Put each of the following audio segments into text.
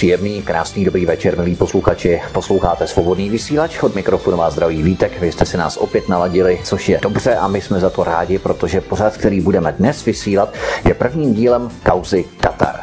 Příjemný, krásný, dobrý večer, milí posluchači. Posloucháte svobodný vysílač, od mikrofonu vás zdraví Vítek. Vy jste si nás opět naladili, což je dobře a my jsme za to rádi, protože pořád, který budeme dnes vysílat, je prvním dílem kauzy Katar.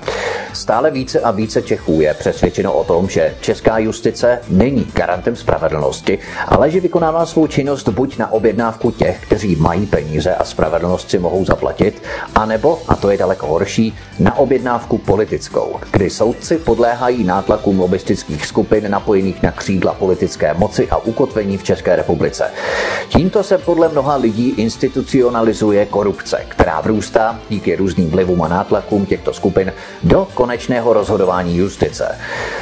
Stále více a více Čechů je přesvědčeno o tom, že česká justice není garantem spravedlnosti, ale že vykonává svou činnost buď na objednávku těch, kteří mají peníze a spravedlnost si mohou zaplatit, anebo, a to je daleko horší, na objednávku politickou, kdy soudci podléhají nátlakům lobistických skupin napojených na křídla politické moci a ukotvení v České republice. Tímto se podle mnoha lidí institucionalizuje korupce, která vrůstá díky různým vlivům a nátlakům těchto skupin do konečného rozhodování justice.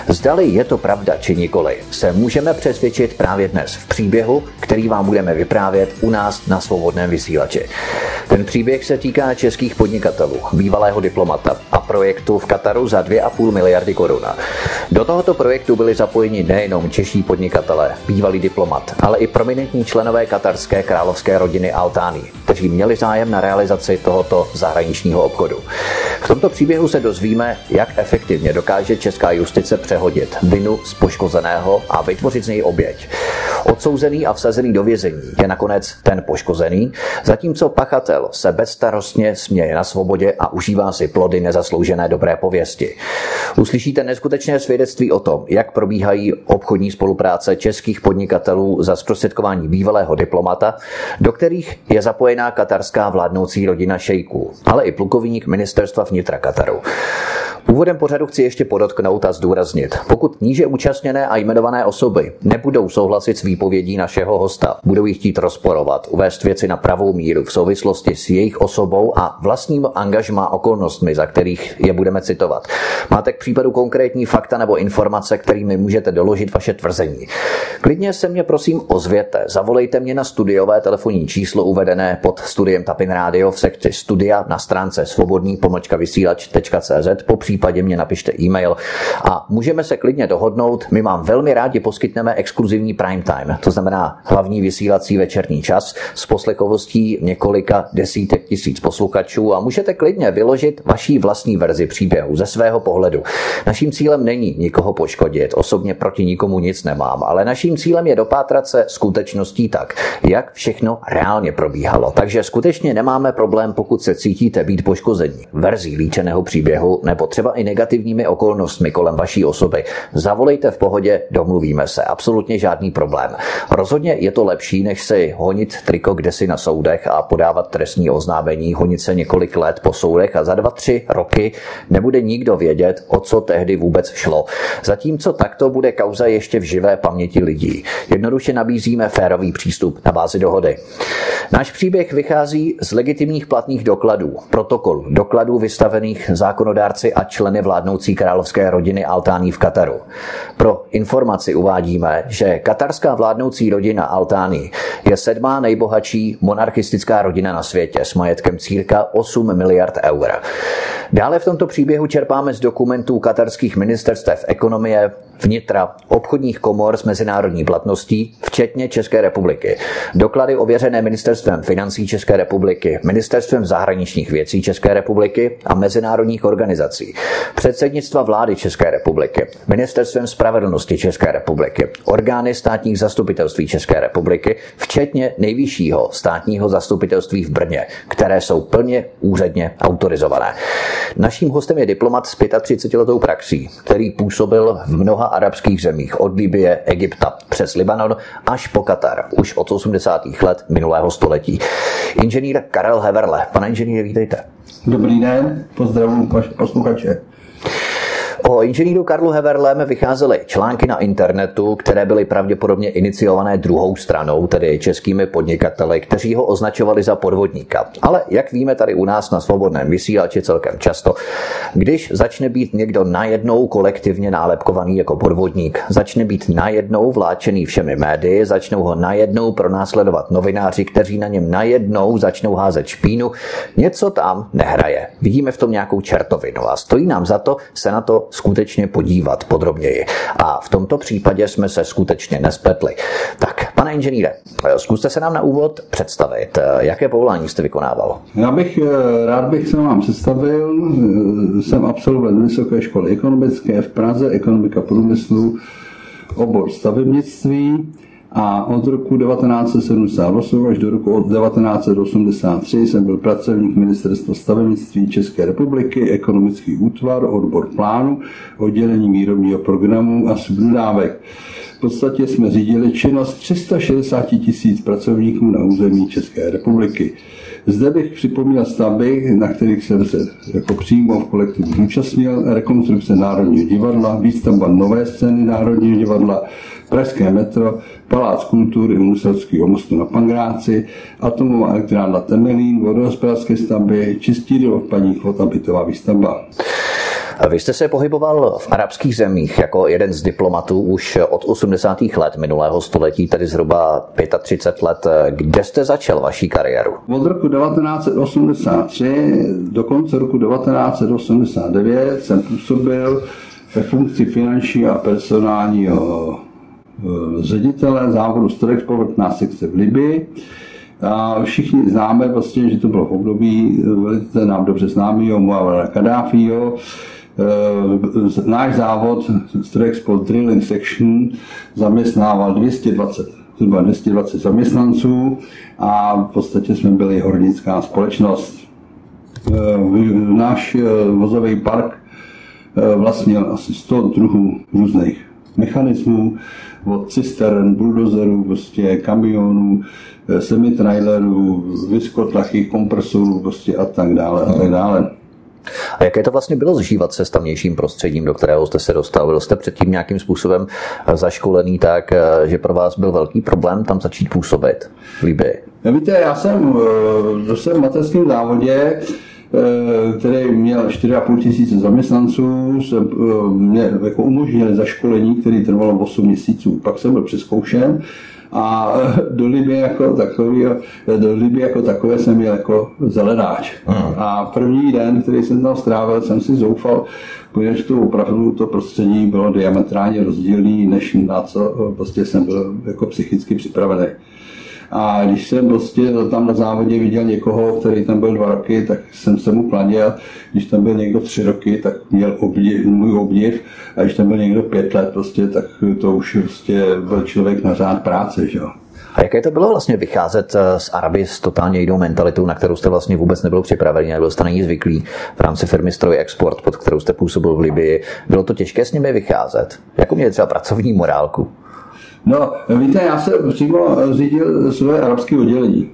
Zdali je to pravda či nikoli, se můžeme přesvědčit právě dnes v příběhu, který vám budeme vyprávět u nás na svobodném vysílači. Ten příběh se týká českých podnikatelů, bývalého diplomata a projektu v Kataru za 2,5 miliardy korun. Do tohoto projektu byli zapojeni nejenom čeští podnikatelé, bývalý diplomat, ale i prominentní členové katarské královské rodiny Altány, kteří měli zájem na realizaci tohoto zahraničního obchodu. V tomto příběhu se dozvíme, jak efektivně dokáže česká justice přehodit vinu z poškozeného a vytvořit z něj oběť. Odsouzený a vsazený do vězení je nakonec ten poškozený, zatímco pachatel se bezstarostně směje na svobodě a užívá si plody nezasloužené dobré pověsti. Uslyšíte neskutečné svědectví o tom, jak probíhají obchodní spolupráce českých podnikatelů za zprostředkování bývalého diplomata, do kterých je zapojená katarská vládnoucí rodina šejků, ale i plukovník ministerstva vnitra Kataru. Úvodem pořadu chci ještě podotknout a zdůraznit, pokud níže účastněné a jmenované osoby nebudou souhlasit s výpovědí našeho hosta, budou ji chtít rozporovat, uvést věci na pravou míru v souvislosti s jejich osobou a vlastním angažmá okolnostmi, za kterých je budeme citovat. Máte k případu konkrétní fakta nebo informace, kterými můžete doložit vaše tvrzení. Klidně se mě prosím ozvěte, zavolejte mě na studiové telefonní číslo uvedené pod studiem Tapin Radio v sekci studia na stránce svobodný vysílač.cz po případě mě napište e-mail a můžeme se klidně dohodnout. My vám velmi rádi poskytneme exkluzivní prime time, to znamená hlavní vysílací večerní čas s poslechovostí několika desítek tisíc posluchačů a můžete klidně vyložit vaší vlastní verzi příběhu ze svého pohledu. Naším cílem není nikoho poškodit, osobně proti nikomu nic nemám, ale naším cílem je dopátrat se skutečností tak, jak všechno reálně probíhalo. Takže skutečně nemáme problém, pokud se cítíte být poškození verzí líčeného příběhu nebo třeba i negativními okolnostmi kolem vaší osoby. Zavolejte v pohodě, domluvíme se. Absolutně žádný problém. Rozhodně je to lepší, než si honit triko kdesi na soudech a podávat trestní oznámení, honit se několik let po soudech a za dva, tři roky nebude nikdo vědět, o co tehdy vůbec šlo. Zatímco takto bude kauza ještě v živé paměti lidí. Jednoduše nabízíme férový přístup na bázi dohody. Náš příběh vychází z legitimních platných dokladů, protokolů, dokladů vystavených zákonodárci a členy vládnoucí královské rodiny Altání v Kataru. Pro informaci uvádíme, že katarská vládnoucí rodina Altání je sedmá nejbohatší monarchistická rodina na světě s majetkem círka 8 miliard eur. Dále v tomto příběhu čerpáme z dokumentů katarských ministerstev ekonomie, vnitra, obchodních komor s mezinárodní platností, včetně České republiky. Doklady ověřené ministerstvem financí České republiky, ministerstvem zahraničních věcí České republiky a mezinárodních organizací, předsednictva vlády České republiky, ministerstvem spravedlnosti České republiky, orgány státních zastupitelství České republiky, včetně nejvyššího státního zastupitelství v Brně, které jsou plně úředně autorizované. Naším hostem je diplomat s 35 letou praxí, který působil v mnoha arabských zemích od Libie, Egypta přes Libanon až po Katar, už od 80. let minulého století. Inženýr Karel Heverle. Pane inženýre, vítejte. Dobrý den, pozdravuji posluchače. O inženýru Karlu Heverlem vycházely články na internetu, které byly pravděpodobně iniciované druhou stranou, tedy českými podnikateli, kteří ho označovali za podvodníka. Ale jak víme tady u nás na svobodném vysílači celkem často, když začne být někdo najednou kolektivně nálepkovaný jako podvodník, začne být najednou vláčený všemi médii, začnou ho najednou pronásledovat novináři, kteří na něm najednou začnou házet špínu, něco tam nehraje. Vidíme v tom nějakou čertovinu a stojí nám za to se na to skutečně podívat podrobněji. A v tomto případě jsme se skutečně nespletli. Tak, pane inženýre, zkuste se nám na úvod představit, jaké povolání jste vykonával. Já bych rád bych se vám představil. Jsem absolvent Vysoké školy ekonomické v Praze, ekonomika průmyslu, obor stavebnictví a od roku 1978 až do roku 1983 jsem byl pracovník Ministerstva stavebnictví České republiky, ekonomický útvar, odbor plánu, oddělení výrobního programu a subdodávek. V podstatě jsme řídili činnost 360 tisíc pracovníků na území České republiky. Zde bych připomněl stavby, na kterých jsem se jako přímo v kolektivu zúčastnil, rekonstrukce Národního divadla, výstavba nové scény Národního divadla, Pražské metro, Palác kultury Muselského mostu na Pangráci, atomová elektrárna Temelín, vodohospodářské stavby, čistírny odpadních vod a bytová výstavba. Vy jste se pohyboval v arabských zemích jako jeden z diplomatů už od 80. let minulého století, tedy zhruba 35 let. Kde jste začal vaší kariéru? Od roku 1983 do konce roku 1989 jsem působil ve funkci finanční a personálního ředitele závodu Storexport na sekce v Libii. A všichni známe vlastně, že to bylo v období velice nám dobře známého Muavara Kadáfího, Eh, náš závod Strexport Drilling Section zaměstnával 220 zhruba 220 zaměstnanců a v podstatě jsme byli hornická společnost. Eh, náš eh, vozový park vlastnil asi 100 druhů různých mechanismů, od cistern, buldozerů, prostě kamionů, semitrailerů, vyskotlachy, kompresorů prostě a tak dále a tak dále. A jaké to vlastně bylo zžívat se s tamnějším prostředím, do kterého jste se dostal? Byl jste předtím nějakým způsobem zaškolený tak, že pro vás byl velký problém tam začít působit v Libii? Ja, víte, já jsem eh, jsem v mateřském závodě, eh, který měl 4,5 tisíce zaměstnanců, jsem, eh, mě jako umožnili zaškolení, který trvalo 8 měsíců. Pak jsem byl přeskoušen a do Libie jako takový, do Libie jako takové jsem měl jako zelenáč. Hmm. A první den, který jsem tam strávil, jsem si zoufal, protože to opravdu to prostředí bylo diametrálně rozdílný, než na co prostě jsem byl jako psychicky připravený. A když jsem prostě tam na závodě viděl někoho, který tam byl dva roky, tak jsem se mu klaněl. Když tam byl někdo tři roky, tak měl obdiv, můj obdiv. A když tam byl někdo pět let, prostě, tak to už prostě byl člověk na řád práce. Že? A jaké to bylo vlastně vycházet eh, z Araby s totálně jinou mentalitou, na kterou jste vlastně vůbec nebyl připravený, nebyl jste na ní zvyklý v rámci firmy Stroj Export, pod kterou jste působil v Libii. Bylo to těžké s nimi vycházet? Jakou měli třeba pracovní morálku? No, víte, já jsem přímo řídil své arabské oddělení.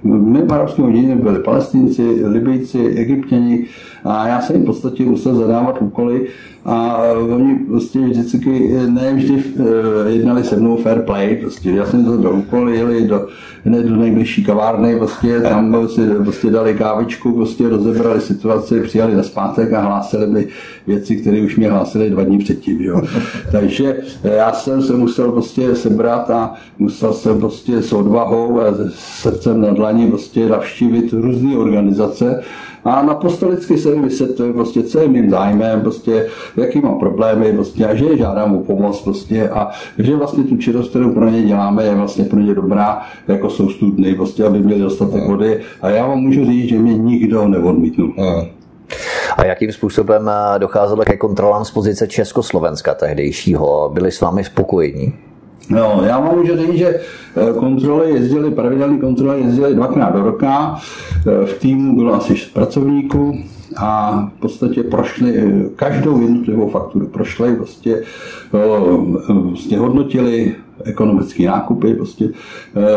V arabském oddělení byli palestinci, libijci, egyptěni a já jsem jim v podstatě musel zadávat úkoly a oni prostě vždycky ne vždy eh, jednali se mnou fair play, prostě já jsem to do úkoly, jeli do, ne do nejbližší kavárny, prostě tam si prostě dali kávičku, prostě rozebrali situaci, přijali na zpátek a hlásili mi věci, které už mě hlásili dva dní předtím. Jo. Takže já jsem se musel prostě sebrat a musel jsem prostě s odvahou a srdcem na dlaní prostě navštívit různé organizace, a naprosto lidsky se mi vysvětluje, prostě, co je mým zájmem, prostě, jaký mám problémy, prostě, a že je žádám o pomoc prostě, a že vlastně tu činnost, kterou pro ně děláme, je vlastně pro ně dobrá, jako jsou studny, prostě, aby měli dostatek vody. A já vám můžu říct, že mě nikdo neodmítnul. A jakým způsobem eh, docházelo ke kontrolám z pozice Československa tehdejšího? Byli s vámi spokojení? No, já vám můžu říct, že eh, kontroly jezdily, pravidelné kontroly jezdily dvakrát do roka. Eh, v týmu bylo asi šest pracovníků a v podstatě prošli eh, každou jednotlivou fakturu. Prošli, prostě, prostě hodnotili ekonomické nákupy, prostě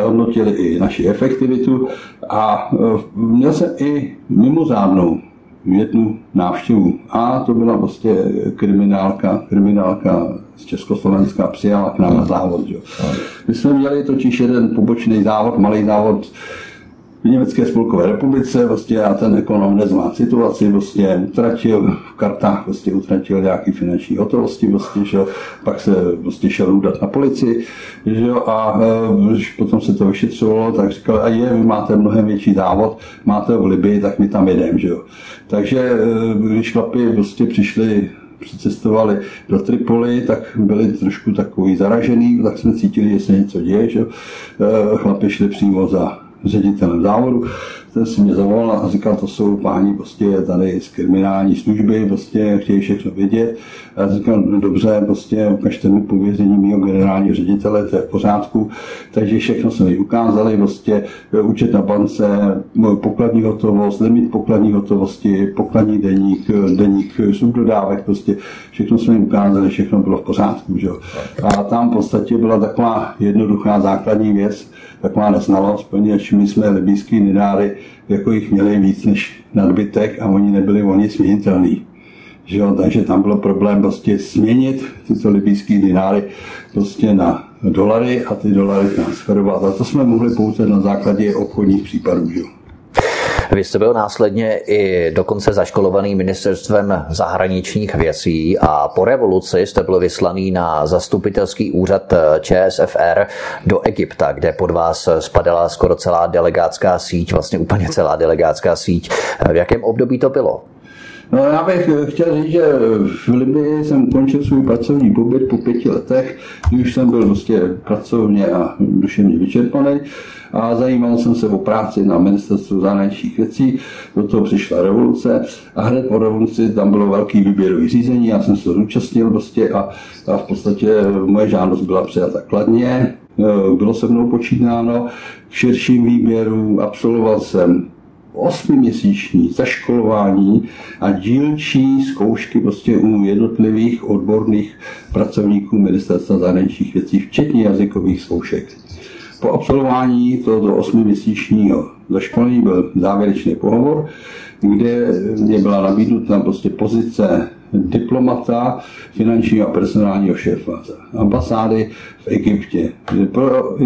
hodnotili i naši efektivitu a měl jsem i mimořádnou jednu návštěvu. A to byla prostě kriminálka, kriminálka z Československa, přijala k nám na závod. Že? My jsme měli totiž jeden pobočný závod, malý závod v Německé spolkové republice, vlastně a ten ekonom nezná situaci, vlastně utratil v kartách, vlastně utratil nějaký finanční hotovosti, vlastně, že pak se vlastně šel udat na policii, že a e, když potom se to vyšetřovalo, tak říkal, a je, vy máte mnohem větší závod, máte v Libii, tak my tam jedeme, že jo. Takže e, když chlapi prostě přišli přicestovali do Tripoli, tak byli trošku takový zaražený, tak jsme cítili, že se něco děje, že chlapi šli přímo za ředitelem závodu, ten si mě zavolal a říkal, to jsou páni prostě tady z kriminální služby, prostě chtějí všechno vědět. A já říkal, no dobře, prostě ukažte mi pověření mého generálního ředitele, to je v pořádku. Takže všechno jsme mi ukázali, prostě účet na bance, pokladní hotovost, limit pokladní hotovosti, pokladní deník, deník subdodávek, prostě všechno jsme mi ukázali, všechno bylo v pořádku. Že? A tam v podstatě byla taková jednoduchá základní věc, taková neznalost, poněvadž my jsme libýský dináry, jako jich měli víc než nadbytek a oni nebyli volně směnitelný. Že jo? Takže tam byl problém prostě směnit tyto libýské dináry prostě na dolary a ty dolary transferovat. A to jsme mohli pouze na základě obchodních případů. Že jo? Vy jste byl následně i dokonce zaškolovaný ministerstvem zahraničních věcí a po revoluci jste byl vyslaný na zastupitelský úřad ČSFR do Egypta, kde pod vás spadala skoro celá delegátská síť, vlastně úplně celá delegátská síť. V jakém období to bylo? No já bych chtěl říct, že v Libii jsem končil svůj pracovní pobyt po pěti letech, když jsem byl prostě pracovně a duševně vyčerpaný a zajímal jsem se o práci na ministerstvu zahraničních věcí. Do toho přišla revoluce a hned po revoluci tam bylo velký výběrový řízení, já jsem se zúčastnil prostě a, a v podstatě moje žádost byla přijata kladně. E, bylo se mnou počítáno k širším výběru, absolvoval jsem osmiměsíční zaškolování a dílčí zkoušky prostě u jednotlivých odborných pracovníků ministerstva zahraničních věcí, včetně jazykových zkoušek. Po absolvování tohoto osmiměsíčního zaškolení byl závěrečný pohovor, kde mě byla nabídnuta prostě pozice diplomata, finančního a personálního šéfa ambasády v Egyptě. Pro,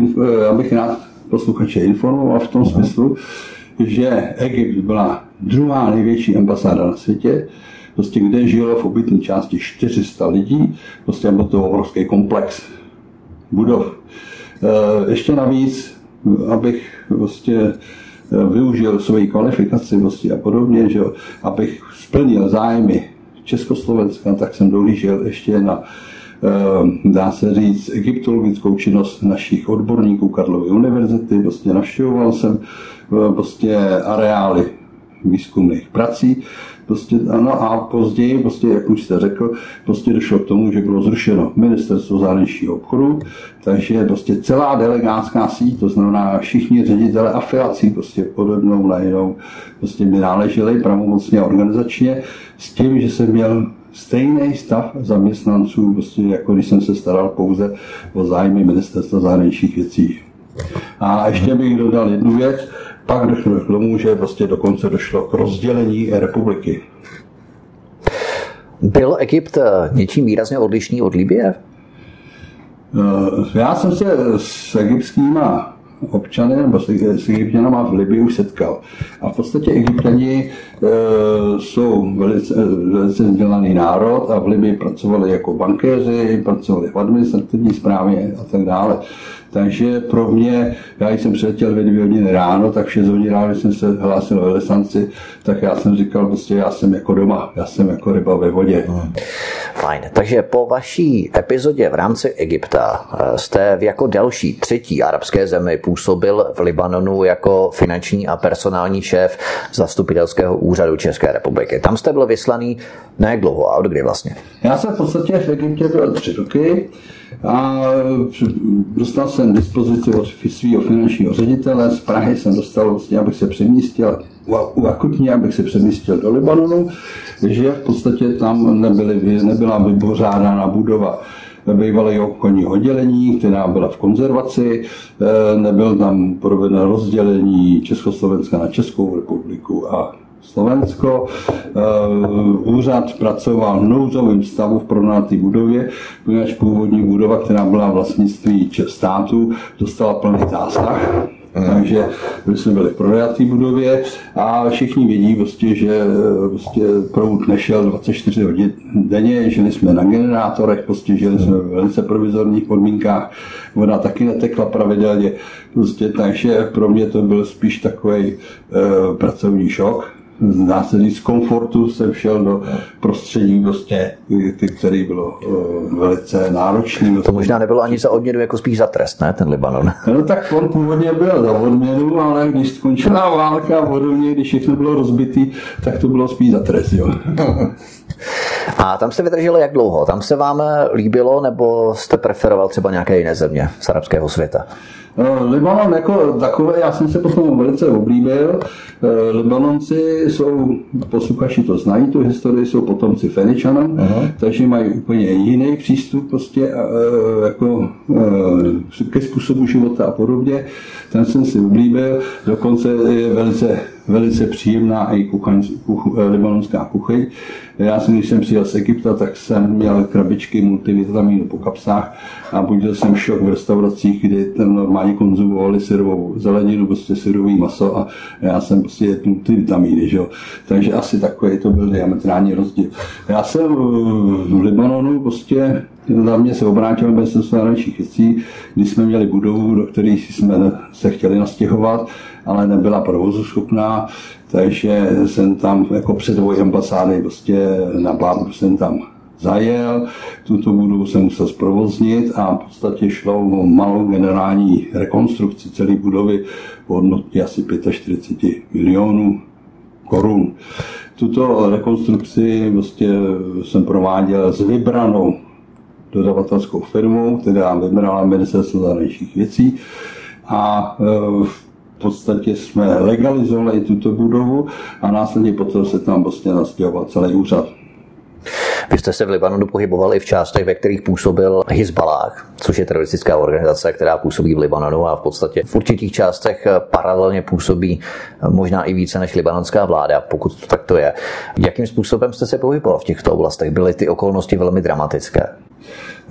abych rád posluchače informoval v tom smyslu, že Egypt byla druhá největší ambasáda na světě, prostě kde žilo v obytné části 400 lidí, prostě byl to obrovský komplex budov. Eh, ještě navíc, abych prostě eh, využil svoji kvalifikaci prostě a podobně, že abych splnil zájmy Československa, tak jsem dohlížel ještě na eh, dá se říct, egyptologickou činnost našich odborníků Karlovy univerzity. Prostě navštěvoval jsem prostě areály výzkumných prací. Prostě, ano, a později, prostě, jak už jste řekl, prostě došlo k tomu, že bylo zrušeno ministerstvo zahraničního obchodu, takže prostě celá delegátská síť, to znamená všichni ředitele afilací, prostě podobnou najednou prostě mi náleželi pravomocně organizačně s tím, že jsem měl stejný stav zaměstnanců, prostě jako když jsem se staral pouze o zájmy ministerstva zahraničních věcí. A ještě bych dodal jednu věc, pak došlo k tomu, že prostě dokonce došlo k rozdělení republiky. Byl Egypt eh, něčím výrazně odlišný od Libie? Eh, já jsem se s egyptskýma občany nebo s, s egyptěnama v Libii už setkal. A v podstatě egyptěni e, jsou velice, velice vzdělaný národ a v Libii pracovali jako bankéři, pracovali v administrativní správě a tak dále. Takže pro mě, já jsem přiletěl ve dvě hodiny ráno, tak v 6 hodin ráno, jsem se hlásil ve lesanci, tak já jsem říkal, prostě já jsem jako doma, já jsem jako ryba ve vodě. Hmm. Fajn. Takže po vaší epizodě v rámci Egypta eh, jste v jako další třetí arabské zemi působil v Libanonu jako finanční a personální šéf zastupitelského úřadu České republiky. Tam jste byl vyslaný ne dlouho a od kdy vlastně? Já jsem v podstatě v Egyptě byl tři roky a dostal jsem dispozici od svého finančního ředitele. Z Prahy jsem dostal, vlastně, abych se přemístil, akutně, abych se přemístil do Libanonu, že v podstatě tam nebyly, nebyla vypořádána budova bývalého obchodního oddělení, která byla v konzervaci, e, nebyl tam provedeno rozdělení Československa na Českou republiku a Slovensko. Eh, úřad pracoval v nouzovém stavu v pronaté budově, poněvadž původní budova, která byla vlastnictví státu, dostala plný zásah. Takže my jsme byli v pronajaté budově a všichni vědí, prostě, že prostě proud nešel 24 hodin denně, žili jsme na generátorech, prostě žili jsme v velice provizorních podmínkách, voda taky netekla pravidelně, prostě, takže pro mě to byl spíš takový e, pracovní šok, dá se říct, z komfortu jsem šel do prostředí, prostě, který bylo uh, velice náročný. To možná nebylo ani za odměnu, jako spíš za trest, ne, ten Libanon? No tak on původně byl za odměnu, ale když skončila válka podobně, když všechno bylo rozbitý, tak to bylo spíš za trest, jo. A tam jste vydrželi jak dlouho? Tam se vám líbilo, nebo jste preferoval třeba nějaké jiné země z arabského světa? No, Libanon jako takové, já jsem se potom velice oblíbil. Eh, Libanonci jsou, posluchači to znají, tu historii, jsou potomci Feničanů, uh-huh. takže mají úplně jiný přístup prostě eh, jako eh, ke způsobu života a podobně. Ten jsem si oblíbil, dokonce je velice, velice příjemná i kuchaň, kuch, libanonská kuchyň. Já jsem, když jsem přijel z Egypta, tak jsem měl krabičky multivitaminů po kapsách a budil jsem šok v restauracích, kde tam normálně konzumovali syrovou zeleninu, prostě syrový maso a já jsem prostě jedl multivitamíny, že Takže asi takový to byl diametrální rozdíl. Já jsem v Libanonu prostě na mě se obrátil ministerstvo zahraničních věcí, když jsme měli budovu, do které jsme se chtěli nastěhovat, ale nebyla provozu schopná, takže jsem tam jako předvoj ambasády prostě na Bábu jsem tam zajel, tuto budovu jsem musel zprovoznit a v podstatě šlo o malou generální rekonstrukci celé budovy v hodnotě asi 45 milionů korun. Tuto rekonstrukci prostě jsem prováděl s vybranou dodavatelskou firmou, která vybrala ministerstvo zahraničních věcí a e, v podstatě jsme legalizovali tuto budovu a následně potom se tam vlastně nastěhoval celý úřad. Vy jste se v Libanonu pohybovali i v částech, ve kterých působil Hezbalah, což je teroristická organizace, která působí v Libanonu a v podstatě v určitých částech paralelně působí možná i více než libanonská vláda, pokud to takto je. Jakým způsobem jste se pohyboval v těchto oblastech? Byly ty okolnosti velmi dramatické?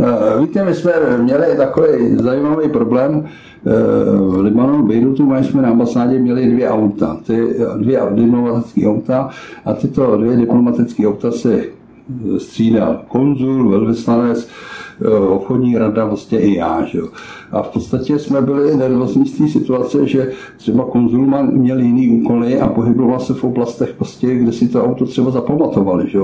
Eh, víte, my jsme měli takový zajímavý problém. Eh, v Libanonu, Beirutu, my jsme na ambasádě měli dvě auta, ty dvě diplomatické auta a tyto dvě diplomatické auta si střídal konzul, velvyslanec, eh, obchodní rada, vlastně i já. Že? A v podstatě jsme byli nervózní z té situace, že třeba konzul měl jiný úkoly a pohyboval se v oblastech, prostě, kde si to auto třeba zapamatovali. Že?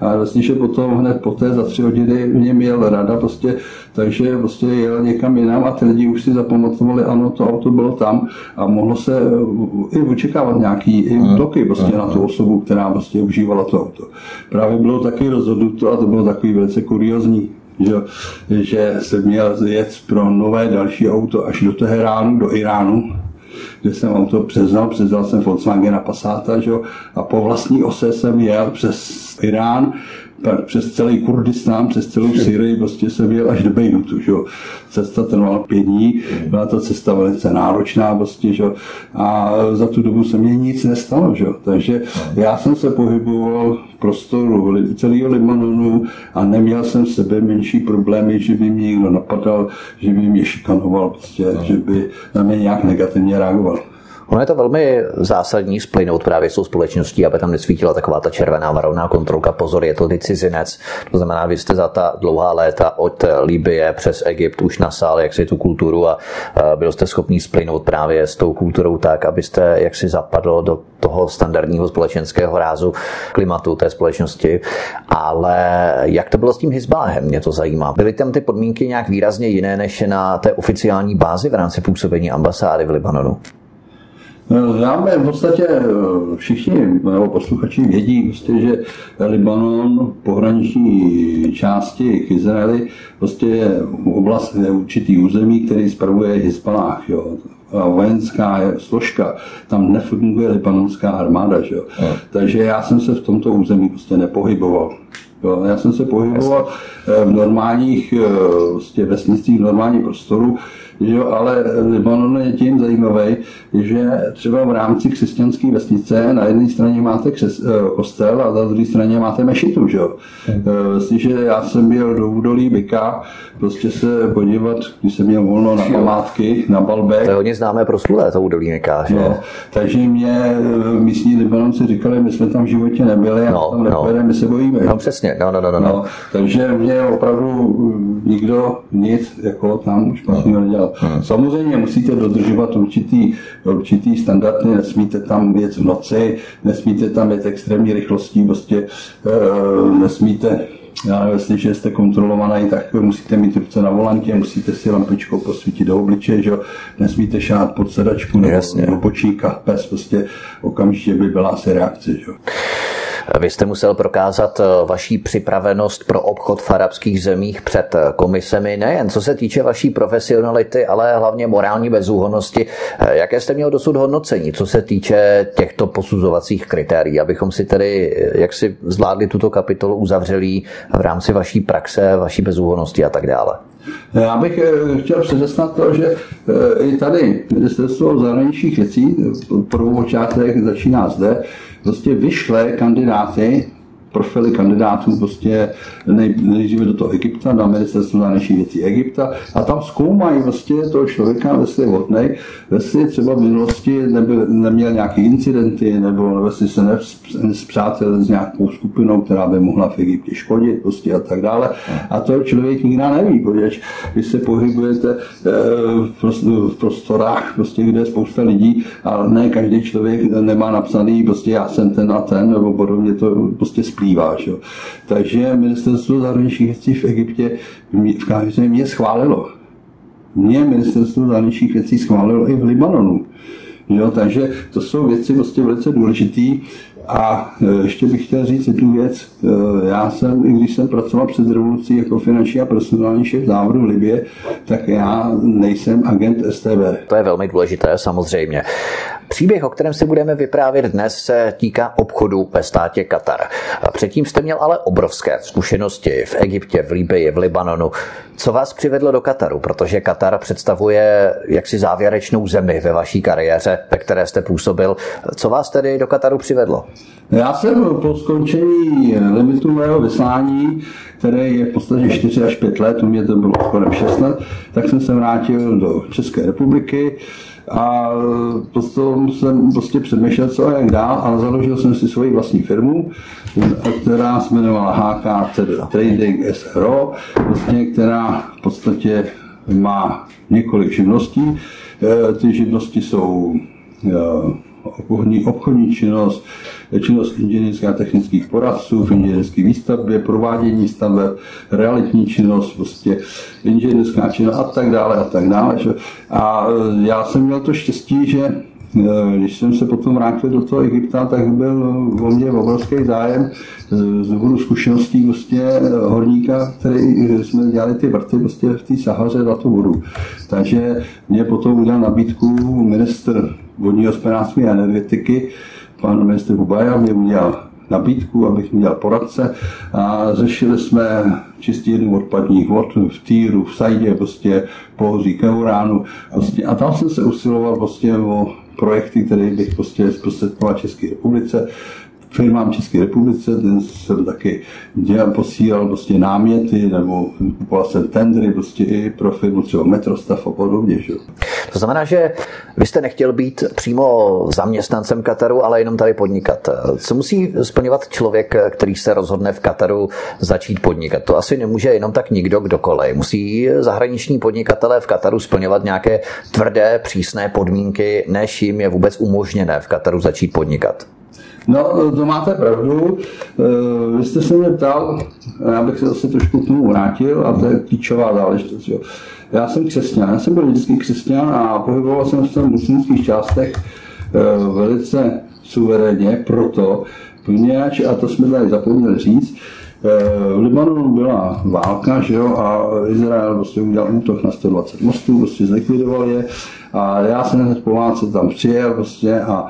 A vlastně, že potom hned poté za tři hodiny v něm jel rada, prostě, takže prostě jel někam jinam a ty lidi už si zapamatovali, ano, to auto bylo tam a mohlo se eh, i očekávat nějaký i útoky prostě na tu osobu, která prostě užívala to auto. Právě bylo taky rozhodnuto a to bylo takový velice kuriozní že, že jsem měl jet pro nové další auto až do Teheránu, do Iránu, kde jsem auto přeznal, přeznal jsem Volkswagen Passata, že, a po vlastní ose jsem jel přes Irán, přes celý Kurdistán, přes celou Syrii, prostě jsem jel až do Bejrutu, že? Cesta trvala pět dní, byla to cesta velice náročná, prostě, že? a za tu dobu se mě nic nestalo, že? takže já jsem se pohyboval v prostoru celého Libanonu a neměl jsem v sebe menší problémy, že by mě někdo napadal, že by mě šikanoval, prostě, že by na mě nějak negativně reagoval. Ono je to velmi zásadní splynout právě s tou společností, aby tam nesvítila taková ta červená varovná kontrolka. Pozor, je to cizinec. To znamená, vy jste za ta dlouhá léta od Libie přes Egypt už nasáli jak si tu kulturu a byl jste schopný splynout právě s tou kulturou tak, abyste jak si zapadl do toho standardního společenského rázu klimatu té společnosti. Ale jak to bylo s tím Hezbáhem, mě to zajímá. Byly tam ty podmínky nějak výrazně jiné než na té oficiální bázi v rámci působení ambasády v Libanonu? Známe v podstatě eh, všichni nebo posluchači vědí, prostě, že Libanon, pohraniční části k Izraeli, prostě je oblast, je určitý území, který spravuje Hezbalah. Jo a vojenská složka, tam nefunguje libanonská armáda. Že jo? No. Takže já jsem se v tomto území prostě nepohyboval. Jo? Já jsem se pohyboval eh, v normálních vlastně vesnicích, v normálním prostoru, Jo, ale Libanon je tím zajímavý, že třeba v rámci křesťanské vesnice na jedné straně máte křes, eh, kostel a na druhé straně máte mešitu. Že? Jestliže hmm. já jsem byl do údolí Byka, prostě se podívat, když jsem měl volno na památky, na Balbek. To je hodně známé proslulé, to údolí Byka. Že? No, takže mě eh, místní Libanonci říkali, my jsme tam v životě nebyli a no, tam nepojedeme, no. my se bojíme. No přesně, Jasně, no, no, no, no. no takže mě opravdu nikdo nic jako tam špatného nedělal. Hmm. Samozřejmě musíte dodržovat určitý, určitý standardy, nesmíte tam jet v noci, nesmíte tam jet extrémní rychlostí, prostě e, nesmíte já nevím, jestliže jste kontrolovaný, tak musíte mít ruce na volantě, musíte si lampičkou posvítit do obličeje, že nesmíte šát pod sedačku nebo, Jasně. nebo počíka, pes, prostě okamžitě by byla asi reakce. Že? Vy jste musel prokázat eh, vaší připravenost pro obchod v arabských zemích před eh, komisemi, nejen co se týče vaší profesionality, ale hlavně morální bezúhonnosti. Eh, jaké jste měl dosud hodnocení, co se týče těchto posuzovacích kritérií, abychom si tedy, jak si zvládli tuto kapitolu uzavřelý v rámci vaší praxe, vaší bezúhonosti a tak dále? Já bych chtěl předesnat to, že i tady ministerstvo zahraničních věcí prvou začíná zde, prostě vyšle kandidáty profily kandidátů prostě nej, nejdříve do toho Egypta, na ministerstvo zahraničních věcí Egypta a tam zkoumají vlastně toho člověka, jestli je hodný, jestli třeba v minulosti nebyl, neměl nějaké incidenty nebo jestli se nespřátel s nějakou skupinou, která by mohla v Egyptě škodit prostě a tak dále. A to člověk nikdy neví, protože vy se pohybujete eh, v prostorách, prostě, kde je spousta lidí, ale ne každý člověk nemá napsaný prostě já jsem ten a ten, nebo podobně to prostě splývá. Že? Takže ministerstvo zahraničních věcí v Egyptě v Káhiře mě schválilo. Mě ministerstvo zahraničních věcí schválilo i v Libanonu. Jo, takže to jsou věci vlastně velice důležité. A e, ještě bych chtěl říct jednu věc. E, já jsem, i když jsem pracoval před revolucí jako finanční a personální šéf závodu v Libě, tak já nejsem agent STB. To je velmi důležité, samozřejmě. Příběh, o kterém si budeme vyprávět dnes, se týká obchodu ve státě Katar. Předtím jste měl ale obrovské zkušenosti v Egyptě, v Libii, v Libanonu. Co vás přivedlo do Kataru? Protože Katar představuje jaksi závěrečnou zemi ve vaší kariéře, ve které jste působil. Co vás tedy do Kataru přivedlo? Já jsem po skončení limitu mého vyslání, které je v podstatě 4 až 5 let, u mě to bylo skoro 6 let, tak jsem se vrátil do České republiky a potom jsem prostě přemýšlel, co a jak dál, ale založil jsem si svoji vlastní firmu, která se jmenovala HK Trading SRO, vlastně, která v podstatě má několik živností. E, ty živnosti jsou e, obchodní, obchodní činnost, činnost inženýrských a technických poradců v inženýrské výstavbě, provádění staveb, realitní činnost, prostě inženýrská činnost a tak dále a tak dále. A e, já jsem měl to štěstí, že e, když jsem se potom vrátil do toho Egypta, tak byl o mě obrovský zájem z důvodu zkušeností prostě horníka, který jsme dělali ty vrty prostě v té Sahaře na tu vodu. Takže mě potom udělal nabídku minister vodního hospodářství a energetiky, pan ministr Hubaja mě udělal nabídku, abych měl poradce a řešili jsme čistění odpadních vod v Týru, v Sajdě, prostě pohoří Keuránu. Prostě, a tam jsem se usiloval prostě o projekty, které bych prostě zprostředkoval České republice firmám České republice, ten jsem taky dělal, posílal prostě náměty nebo kupoval jsem tendry prostě i pro firmu třeba Metrostav a podobně. Že? To znamená, že vy jste nechtěl být přímo zaměstnancem Kataru, ale jenom tady podnikat. Co musí splňovat člověk, který se rozhodne v Kataru začít podnikat? To asi nemůže jenom tak nikdo kdokoliv. Musí zahraniční podnikatelé v Kataru splňovat nějaké tvrdé, přísné podmínky, než jim je vůbec umožněné v Kataru začít podnikat. No, to máte pravdu. Eh, vy jste se mě ptal, já bych se zase trošku k tomu vrátil, a to je klíčová záležitost. Jo. Já jsem křesťan, já jsem byl vždycky křesťan a pohyboval jsem se v muslimských částech eh, velice suverénně, proto, poněvadž, a to jsme tady zapomněli říct, eh, v Libanonu byla válka, že jo, a Izrael prostě udělal útok na 120 mostů, prostě zlikvidoval je a já jsem hned po válce tam přijel prostě a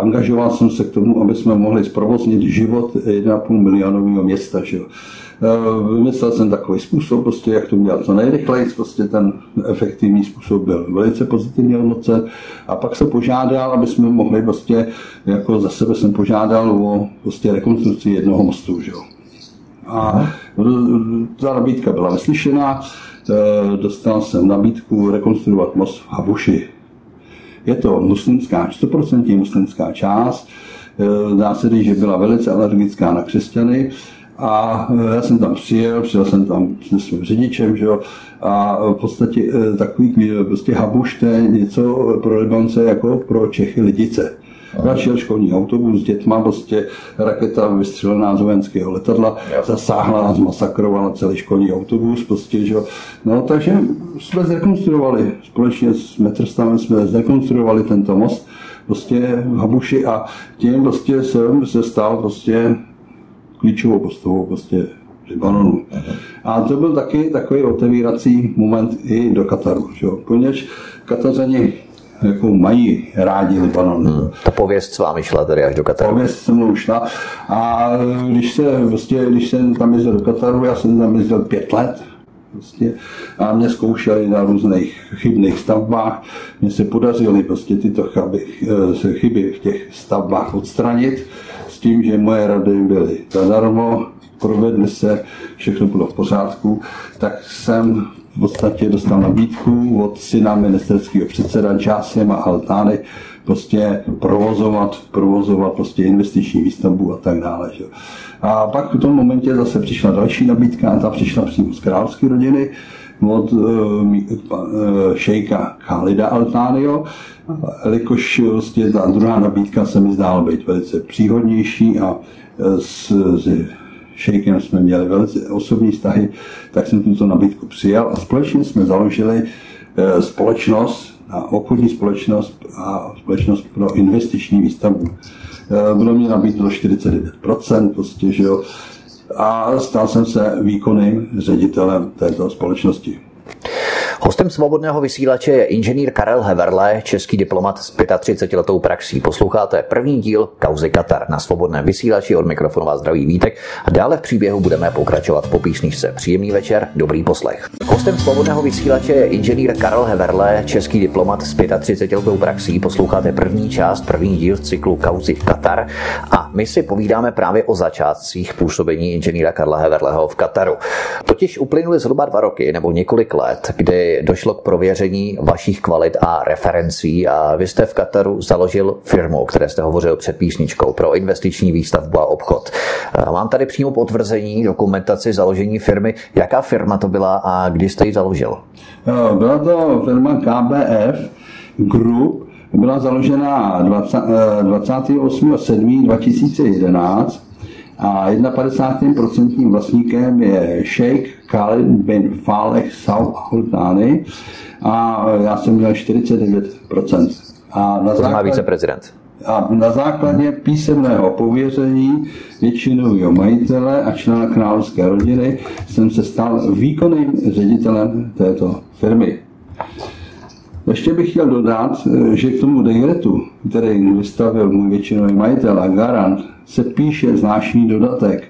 angažoval jsem se k tomu, aby jsme mohli zprovoznit život 1,5 milionového města. Že? Vymyslel jsem takový způsob, prostě, jak to udělat co nejrychleji, prostě ten efektivní způsob byl velice pozitivně hodnocen. A pak se požádal, aby jsme mohli prostě, jako za sebe jsem požádal o prostě rekonstrukci jednoho mostu. Že? A ta nabídka byla vyslyšená, dostal jsem nabídku rekonstruovat most v Habuši. Je to muslimská, 100% muslimská část. Eh, dá se říct, že byla velice alergická na křesťany A já jsem tam přijel, přijel jsem tam s svým řidičem, že jo, a v podstatě takový prostě habuš, to je něco pro Libance jako pro Čechy lidice. Šel školní autobus s dětma, prostě raketa vystřelená z vojenského letadla, zasáhla a zmasakrovala celý školní autobus, prostě, že No, takže jsme zrekonstruovali, společně s Metrstavem jsme zrekonstruovali tento most, prostě v Habuši a tím prostě jsem se stal prostě klíčovou postavou prostě Libanonu. A to byl taky takový otevírací moment i do Kataru, že? poněž Katařani jako mají rádi Libanon. Hmm. Ta pověst s vámi šla tady až do Kataru. Pověst se mnou šla. A když, se, vlastně, když jsem tam jezdil do Kataru, já jsem tam jezdil pět let, Prostě. A mě zkoušeli na různých chybných stavbách. Mně se podařily prostě tyto chyby, eh, chyby v těch stavbách odstranit s tím, že moje rady byly zadarmo, provedly se, všechno bylo v pořádku, tak jsem v podstatě dostal nabídku od syna ministerského předseda Jásema Altány prostě provozovat, provozovat prostě investiční výstavbu a tak dále. Že? A pak v tom momentě zase přišla další nabídka a ta přišla přímo z královské rodiny od uh, uh, šejka Khalida Altánio, jelikož vlastně ta druhá nabídka se mi zdála být velice příhodnější a s, s šejkem jsme měli velice osobní vztahy, tak jsem tuto nabídku přijal a společně jsme založili eh, společnost, a obchodní společnost a společnost pro investiční výstavbu. Eh, bylo mě nabídnuto 49%, prostě, že jo, a stal jsem se výkonným ředitelem této společnosti. Hostem svobodného vysílače je inženýr Karel Heverle, český diplomat s 35-letou praxí. Posloucháte první díl Kauzy Katar na svobodném vysílači od mikrofonu vás zdraví Vítek a dále v příběhu budeme pokračovat po písničce. Příjemný večer, dobrý poslech. Hostem svobodného vysílače je inženýr Karel Heverle, český diplomat s 35-letou praxí. Posloucháte první část, první díl cyklu Kauzy Katar a my si povídáme právě o začátcích působení inženýra Karla Heverleho v Kataru. Totiž uplynuly zhruba dva roky nebo několik let, kdy došlo k prověření vašich kvalit a referencí a vy jste v Kataru založil firmu, o které jste hovořil před písničkou, pro investiční výstavbu a obchod. Mám tady přímo potvrzení, dokumentaci založení firmy. Jaká firma to byla a kdy jste ji založil? Byla to firma KBF Group, byla založena 28.7.2011 a 51% vlastníkem je Sheikh Khalid bin Faleh South Hultani a já jsem měl 49%. A na základě, prezident. A na základě písemného pověření většinového majitele a člena královské rodiny jsem se stal výkonným ředitelem této firmy. Ještě bych chtěl dodat, že k tomu dekretu, který vystavil můj většinový majitel a garant, se píše zvláštní dodatek,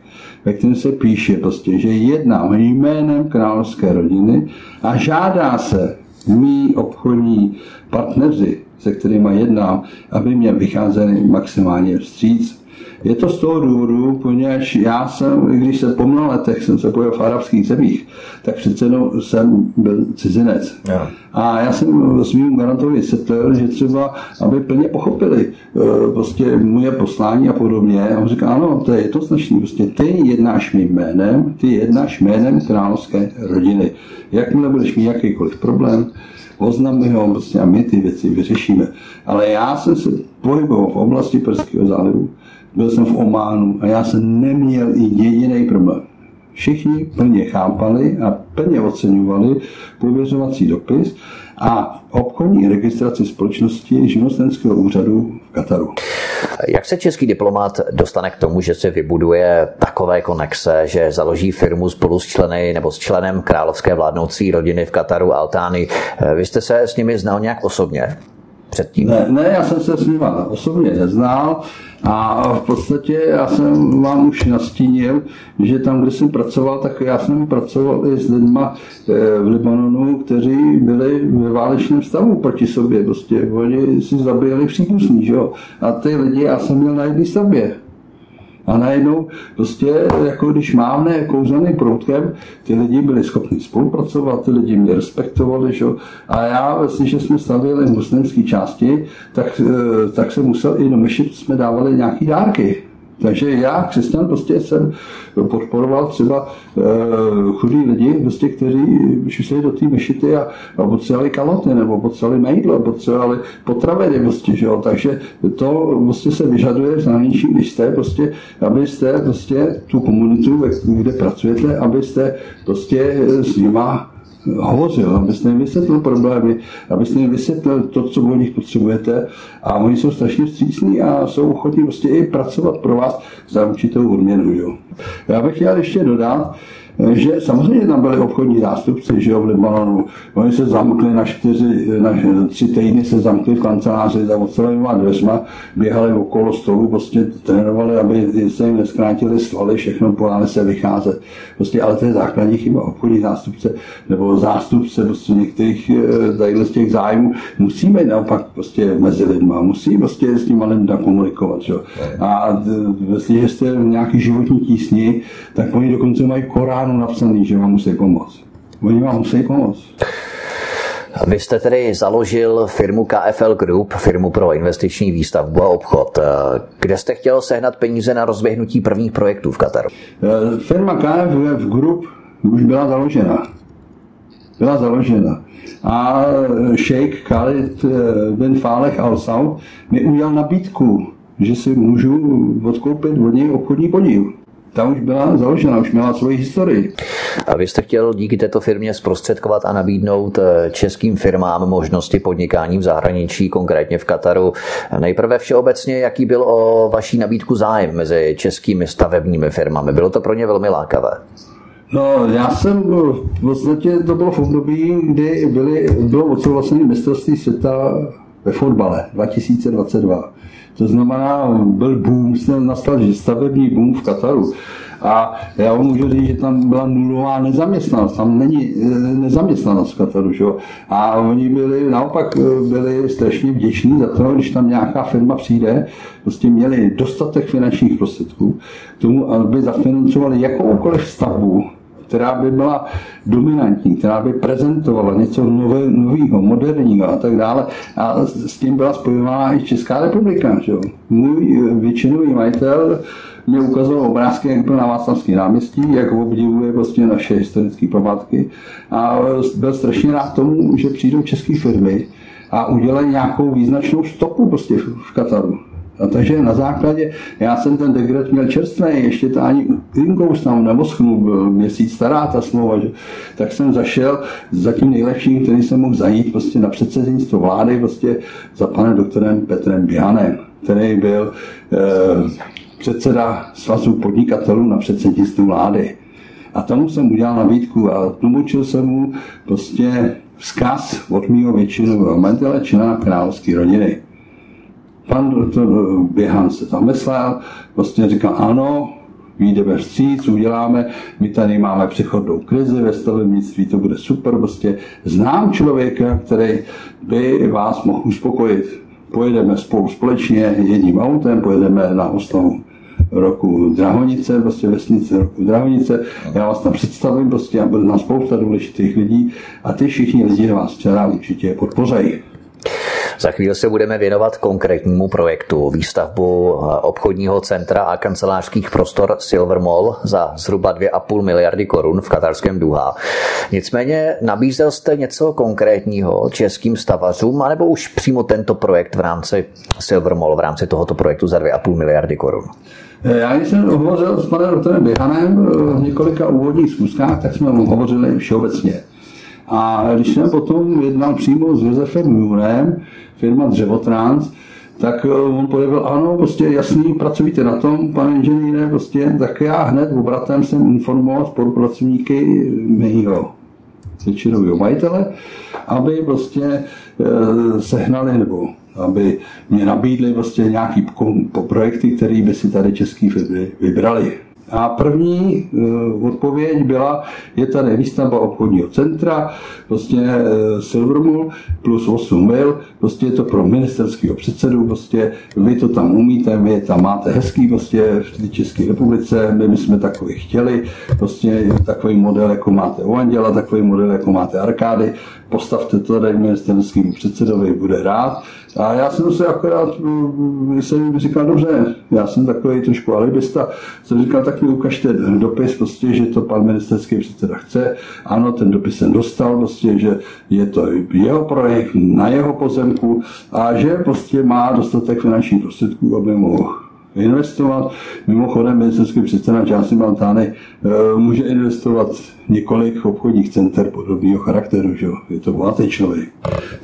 ve kterém se píše prostě, že jednám jménem královské rodiny a žádá se mý obchodní partneři, se kterými jednám, aby mě vycházeli maximálně vstříc je to z toho důvodu, poněvadž já jsem, když se po mnoha letech jsem se pojel v arabských zemích, tak přece jenom jsem byl cizinec. Ja. A já jsem svým garantovi vysvětlil, že třeba, aby plně pochopili eh, prostě moje poslání a podobně. A on říká, ano, to je to značný, prostě ty jednáš mým jménem, ty jednáš jménem královské rodiny. Jakmile budeš mít jakýkoliv problém, oznam mi ho prostě a my ty věci vyřešíme. Ale já jsem se pohyboval v oblasti Perského zálivu byl jsem v Ománu a já jsem neměl i jediný problém. Všichni plně chápali a plně oceňovali pověřovací dopis a obchodní registraci společnosti živnostenského úřadu v Kataru. Jak se český diplomat dostane k tomu, že se vybuduje takové konexe, že založí firmu spolu s členy nebo s členem královské vládnoucí rodiny v Kataru Altány? Vy jste se s nimi znal nějak osobně? předtím? Ne, ne, já jsem se s nimi osobně neznal a v podstatě já jsem vám už nastínil, že tam, kde jsem pracoval, tak já jsem pracoval i s lidmi eh, v Libanonu, kteří byli ve válečném stavu proti sobě. Prostě oni si zabijeli příbuzní, že jo? A ty lidi já jsem měl na jedné stavbě. A najednou prostě, jako když mávne kouzelným proutkem, ty lidi byli schopni spolupracovat, ty lidi mě respektovali, že? A já, že jsme stavili muslimské části, tak, eh, tak se musel i do Mešit jsme dávali nějaký dárky. Takže já, křesťan, prostě jsem podporoval třeba e, chudí lidi, prostě, kteří šli do té mešity a, a potřebovali kaloty, nebo potřebovali mejdlo, potřebovali potraviny, prostě, že jo? takže to prostě se vyžaduje v zahraničí, když jste, prostě, abyste prostě tu komunitu, kde pracujete, abyste prostě s nima hovořil, abyste jim vysvětlil problémy, abyste jim vysvětlil to, co od nich potřebujete. A oni jsou strašně vstřícní a jsou ochotní prostě i pracovat pro vás za určitou odměnu. Jo. Já bych chtěl ještě dodat, že samozřejmě tam byli obchodní zástupci, že jo, v Libanonu. Oni se zamkli na čtyři, na tři týdny se zamkli v kanceláři za ocelovými dveřma, běhali okolo stolu, prostě trénovali, aby se jim neskrátili svaly, všechno podále se vycházet. Prostě, ale to je základní chyba. Obchodní zástupce nebo zástupce prostě některých eh, z těch zájmů musíme naopak prostě mezi lidma, musí prostě s tím lidmi komunikovat. Že? A jestliže jste v nějaký životní tísni, tak oni dokonce mají korán plánu napsaný, že vám musí pomoct. Oni vám musí pomoct. Vy jste tedy založil firmu KFL Group, firmu pro investiční výstavbu a obchod. Kde jste chtěl sehnat peníze na rozběhnutí prvních projektů v Kataru? Eh, firma KFL Group už byla založena. Byla založena. A šejk Khalid eh, bin Falech Al Saud mi udělal nabídku, že si můžu odkoupit od něj obchodní podíl ta už byla založena, už měla svoji historii. A vy jste chtěl díky této firmě zprostředkovat a nabídnout eh, českým firmám možnosti podnikání v zahraničí, konkrétně v Kataru. Nejprve všeobecně, jaký byl o vaší nabídku zájem mezi českými stavebními firmami? Bylo to pro ně velmi lákavé? No, já jsem v podstatě, to bylo v období, kdy byly, bylo odsouhlasené mistrovství světa ve fotbale 2022. To znamená, byl boom, nastal stavební boom v Kataru. A já vám můžu říct, že tam byla nulová nezaměstnanost. Tam není eh, nezaměstnanost v Kataru. Že? A oni byli, naopak eh, byli strašně vděční za to, když tam nějaká firma přijde, prostě měli dostatek finančních prostředků k tomu, aby zafinancovali jakoukoliv stavbu, která by byla dominantní, která by prezentovala něco nové, nového, moderního a tak dále. A s tím byla spojována i Česká republika. Že? Můj eh, většinový majitel mě ukazoval obrázky, jak byl na Václavský náměstí, jak obdivuje prostě naše historické památky a byl strašně rád tomu, že přijdou české firmy a udělají nějakou význačnou stopu prostě v Kataru. A takže na základě, já jsem ten dekret měl čerstvý, ještě to ani inkous tam nemosknul, byl měsíc stará ta smlouva, že, tak jsem zašel za tím nejlepším, který jsem mohl zajít prostě na předsednictvo vlády, prostě za panem doktorem Petrem Bianem, který byl eh, předseda svazu podnikatelů na předsednictvu vlády. A tomu jsem udělal nabídku a tlumočil jsem mu prostě vzkaz od mého většinového manžela, člena královské rodiny. Pan doktor Běhan se zamyslel, vlastně říkal, ano, vyjdeme vstříc, uděláme, my tady máme přechodnou krizi ve stavebnictví, to bude super, prostě znám člověka, který by vás mohl uspokojit. Pojedeme spolu společně jedním autem, pojedeme na oslavu roku Drahonice, prostě vesnice roku Drahonice. Já vás tam představím, prostě a bude na spousta důležitých lidí a ty všichni lidi vás včera určitě podpořejí. Za chvíli se budeme věnovat konkrétnímu projektu výstavbu eh, obchodního centra a kancelářských prostor Silver Mall za zhruba 2,5 miliardy korun v katarském Duha. Nicméně nabízel jste něco konkrétního českým stavařům, anebo už přímo tento projekt v rámci Silver Mall, v rámci tohoto projektu za 2,5 miliardy korun? Eh, já když jsem hovořil s panem doktorem Běhanem eh, v několika úvodních zkuskách, tak jsme hovořili všeobecně. A když jsem potom jednal přímo s Josefem Murem, firma Dřevotrans, tak eh, on projevil, ano, prostě jasný, pracujte na tom, pane inženýre, prostě, tak já hned obratem jsem informoval spolupracovníky mého většinového majitele, aby prostě e, sehnali nebo aby mě nabídli prostě nějaký projekty, které by si tady české firmy vybrali. A první uh, odpověď byla, je tady výstavba obchodního centra, prostě uh, Silvermul plus 8 mil, prostě je to pro ministerského předsedu, prostě vy to tam umíte, vy tam máte hezký prostě v České republice, my, jsme takový chtěli, prostě takový model, jako máte u Anděla, takový model, jako máte Arkády, postavte to tady ministerským předsedovi, bude rád. A já jsem se akorát, jsem říkal, dobře, já jsem takový trošku alibista, jsem říkal, tak mi ukažte dopis, prostě, že to pan ministerský předseda chce. Ano, ten dopis jsem dostal, prostě, že je to jeho projekt na jeho pozemku a že prostě má dostatek finančních prostředků, aby mohl investovat. Mimochodem, ministerský předseda Čásy Maltány eh, může investovat několik obchodních center podobného charakteru, že? je to bohatý člověk.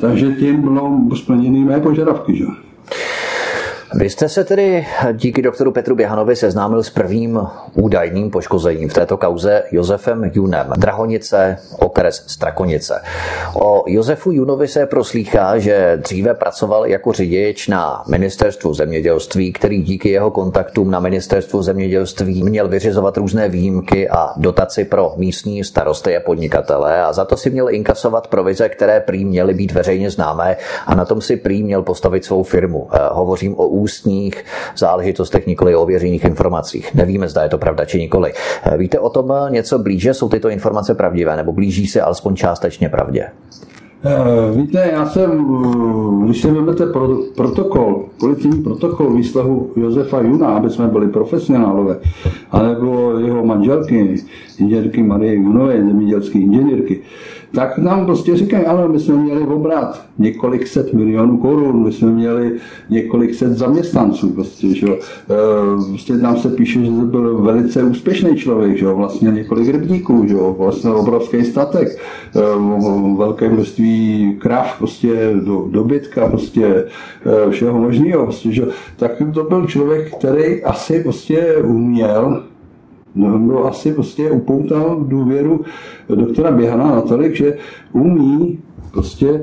Takže tím bylo splněny mé požadavky. Že? Vy jste se tedy díky doktoru Petru Běhanovi seznámil s prvním údajným poškozením v této kauze Josefem Junem. Drahonice, okres Strakonice. O Josefu Junovi se proslýchá, že dříve pracoval jako řidič na ministerstvu zemědělství, který díky jeho kontaktům na ministerstvu zemědělství měl vyřizovat různé výjimky a dotaci pro místní starosty a podnikatele a za to si měl inkasovat provize, které prý měly být veřejně známé a na tom si prý měl postavit svou firmu. Eh, hovořím o ústních záležitostech, nikoli o ověřených informacích. Nevíme, zda je to pravda či nikoli. Víte o tom něco blíže? Jsou tyto informace pravdivé nebo blíží se alespoň částečně pravdě? Eh, víte, já jsem, eh, když si vezmete pro, protokol, policijní protokol výslehu Josefa Juna, aby jsme byli profesionálové, anebo jeho manželky, inženýrky Marie Junové, zemědělské inženýrky, tak nám prostě říkají, ale my jsme měli obrat několik set milionů korun, my jsme měli několik set zaměstnanců, prostě, že? E, prostě tam se píše, že to byl velice úspěšný člověk, že? vlastně několik rybníků, že? vlastně obrovský statek, e, velké množství krav, prostě do, dobytka, prostě e, všeho možného, prostě, že? tak to byl člověk, který asi prostě uměl No, no asi prostě upoutal důvěru doktora Běhana natolik, že umí prostě e,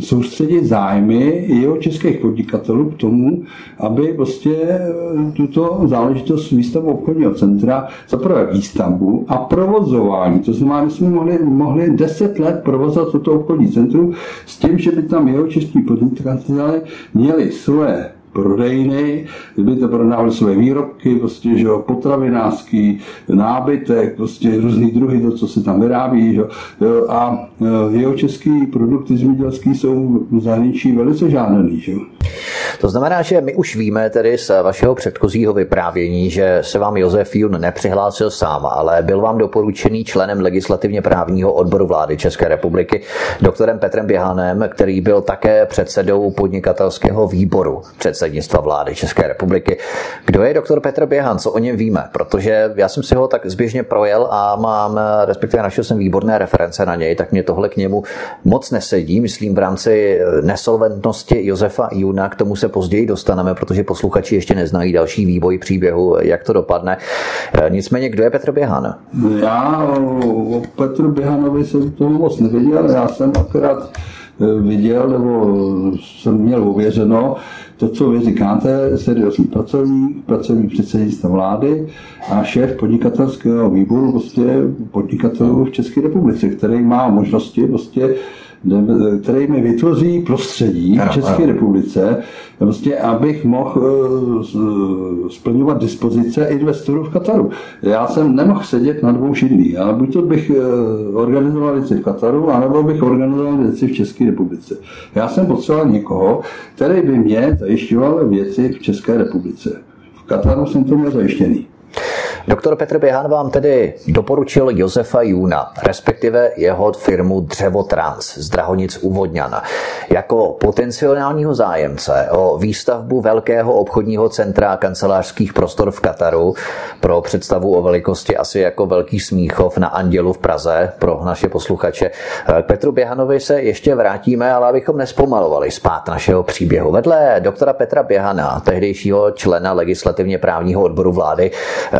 soustředit zájmy jeho českých podnikatelů k tomu, aby prostě eh, tuto záležitost výstavu obchodního centra za prvé výstavbu a provozování. To znamená, že jsme mohli, mohli 10 let provozovat toto obchodní centrum s tím, že by tam jeho čeští podnikatelé měli své prodejny, kdyby to prodávali své výrobky, prostě, že jo, potravinářský, nábytek, prostě různý druhy, to, co se tam vyrábí, že jo, a e, jeho český produkty zemědělský jsou v zahraničí velice žádaný, že jo. To znamená, že my už víme tedy z vašeho předchozího vyprávění, že se vám Josef Jun nepřihlásil sám, ale byl vám doporučený členem legislativně právního odboru vlády České republiky doktorem Petrem Běhanem, který byl také předsedou podnikatelského výboru předsednictva vlády České republiky. Kdo je doktor Petr Běhan? Co o něm víme? Protože já jsem si ho tak zběžně projel a mám, respektive našel jsem výborné reference na něj, tak mě tohle k němu moc nesedí. Myslím v rámci nesolventnosti Josefa Juna, k tomu se později dostaneme, protože posluchači ještě neznají další vývoj příběhu, jak to dopadne. E, nicméně, kdo je Petr Běhan? Já o Petru Běhanovi jsem to moc nevěděl, já jsem akorát e, viděl, nebo jsem měl uvěřeno, to, co vy říkáte, seriózní pracovník, pracovník předsednictva vlády a šéf podnikatelského výboru prostě podnikatelů v České republice, který má možnosti prostě který mi vytvoří prostředí v České ano. republice, prostě, abych mohl eh, splňovat dispozice investorů v Kataru. Já jsem nemohl sedět na dvou šidlí, ale buď to bych eh, organizoval věci v Kataru, anebo bych organizoval věci v České republice. Já jsem potřeboval někoho, který by mě zajišťoval věci v České republice. V Kataru jsem to měl zajištěný. Doktor Petr Běhan vám tedy doporučil Josefa Juna, respektive jeho firmu Dřevotrans z Drahonic u Vodňana, jako potenciálního zájemce o výstavbu velkého obchodního centra kancelářských prostor v Kataru pro představu o velikosti asi jako velký Smíchov na Andělu v Praze pro naše posluchače. K Petru Běhanovi se ještě vrátíme, ale abychom nespomalovali spát našeho příběhu. Vedle doktora Petra Běhana, tehdejšího člena legislativně právního odboru vlády,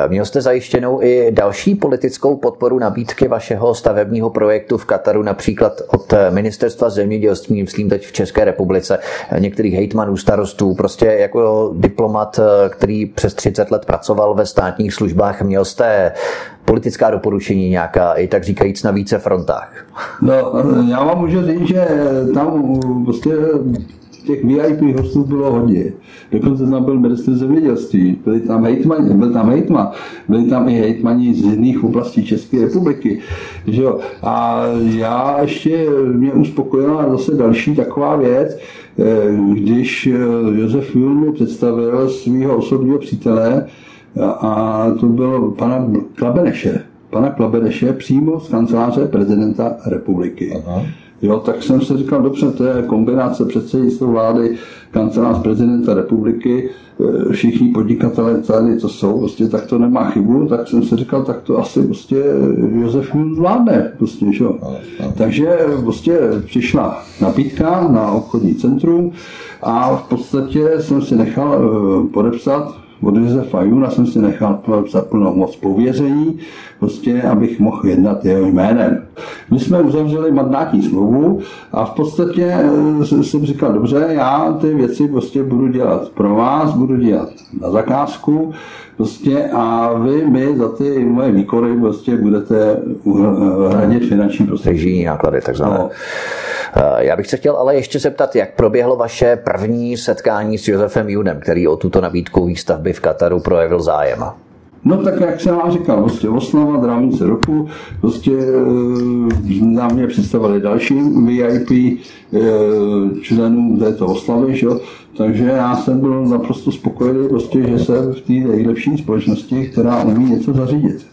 měl jste zajištěnou i další politickou podporu nabídky vašeho stavebního projektu v Kataru, například od ministerstva zemědělství, myslím teď v České republice, některých hejtmanů, starostů, prostě jako diplomat, který přes 30 let pracoval ve státních službách, měl jste politická doporučení nějaká, i tak říkajíc na více frontách? No, já vám můžu říct, že tam prostě těch VIP hostů bylo hodně. Dokonce tam byl ministr zemědělství, byli tam hejtmani, byl tam hejtma, byli tam i hejtmani z jiných oblastí České republiky. Že jo? A já ještě mě uspokojila zase další taková věc, eh, když eh, Josef Jul představil svého osobního přítele, a to byl pana Klabeneše. Pana Klabeneše přímo z kanceláře prezidenta republiky. Aha. Jo, tak jsem si říkal, dobře, to je kombinace předsednictva vlády, kancelář prezidenta republiky, e, všichni podnikatelé tady, co jsou, prostě tak to nemá chybu, tak jsem si říkal, tak to asi prostě Josef Jun zvládne, prostě, že? Takže prostě přišla nabídka na obchodní centrum a v podstatě jsem si nechal e, podepsat od Josefa Juna jsem si nechal podepsat plnou moc pověření, prostě, abych mohl jednat jeho jménem. My jsme uzavřeli mandátní smlouvu a v podstatě eh, jsem říkal, dobře, já ty věci prostě budu dělat pro vás, budu dělat na zakázku, prostě a vy mi za ty moje výkony prostě budete hradit finanční prostředí. náklady, takzvané. No. Eh, já bych se chtěl ale ještě zeptat, jak proběhlo vaše první setkání s Josefem Junem, který o tuto nabídku výstavby v Kataru projevil zájem. No tak jak jsem vám říkal, prostě oslava, drávnice roku, prostě e, na mě představili další VIP e, členů této oslavy, že? takže já jsem byl naprosto spokojený, prostě, že jsem v té nejlepší společnosti, která umí něco zařídit.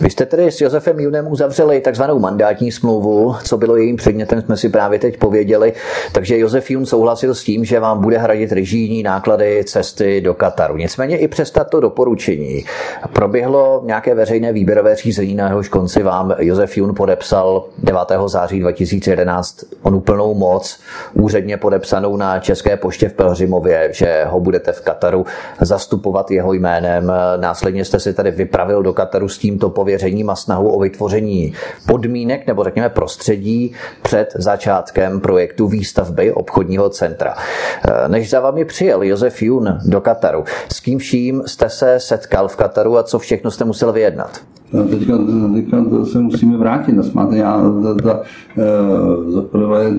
Vy jste tedy s Josefem Junem uzavřeli takzvanou mandátní smlouvu, co bylo jejím předmětem, jsme si právě teď pověděli. Takže Josef Jun souhlasil s tím, že vám bude hradit režijní náklady cesty do Kataru. Nicméně i přes tato doporučení proběhlo nějaké veřejné výběrové řízení, na jehož konci vám Josef Jun podepsal 9. září 2011 onu plnou moc, úředně podepsanou na České poště v Pelhřimově, že ho budete v Kataru zastupovat jeho jménem. Následně jste si tady vypravil do Kataru s tímto pověřením pověřením a snahu o vytvoření podmínek nebo řekněme prostředí před začátkem projektu výstavby obchodního centra. Eh, než za vámi přijel Josef Jun do Kataru, s kým vším jste se setkal v Kataru a co všechno jste musel vyjednat? No, teďka, teďka se musíme vrátit na smát. Já, za, za, eh, za prvé,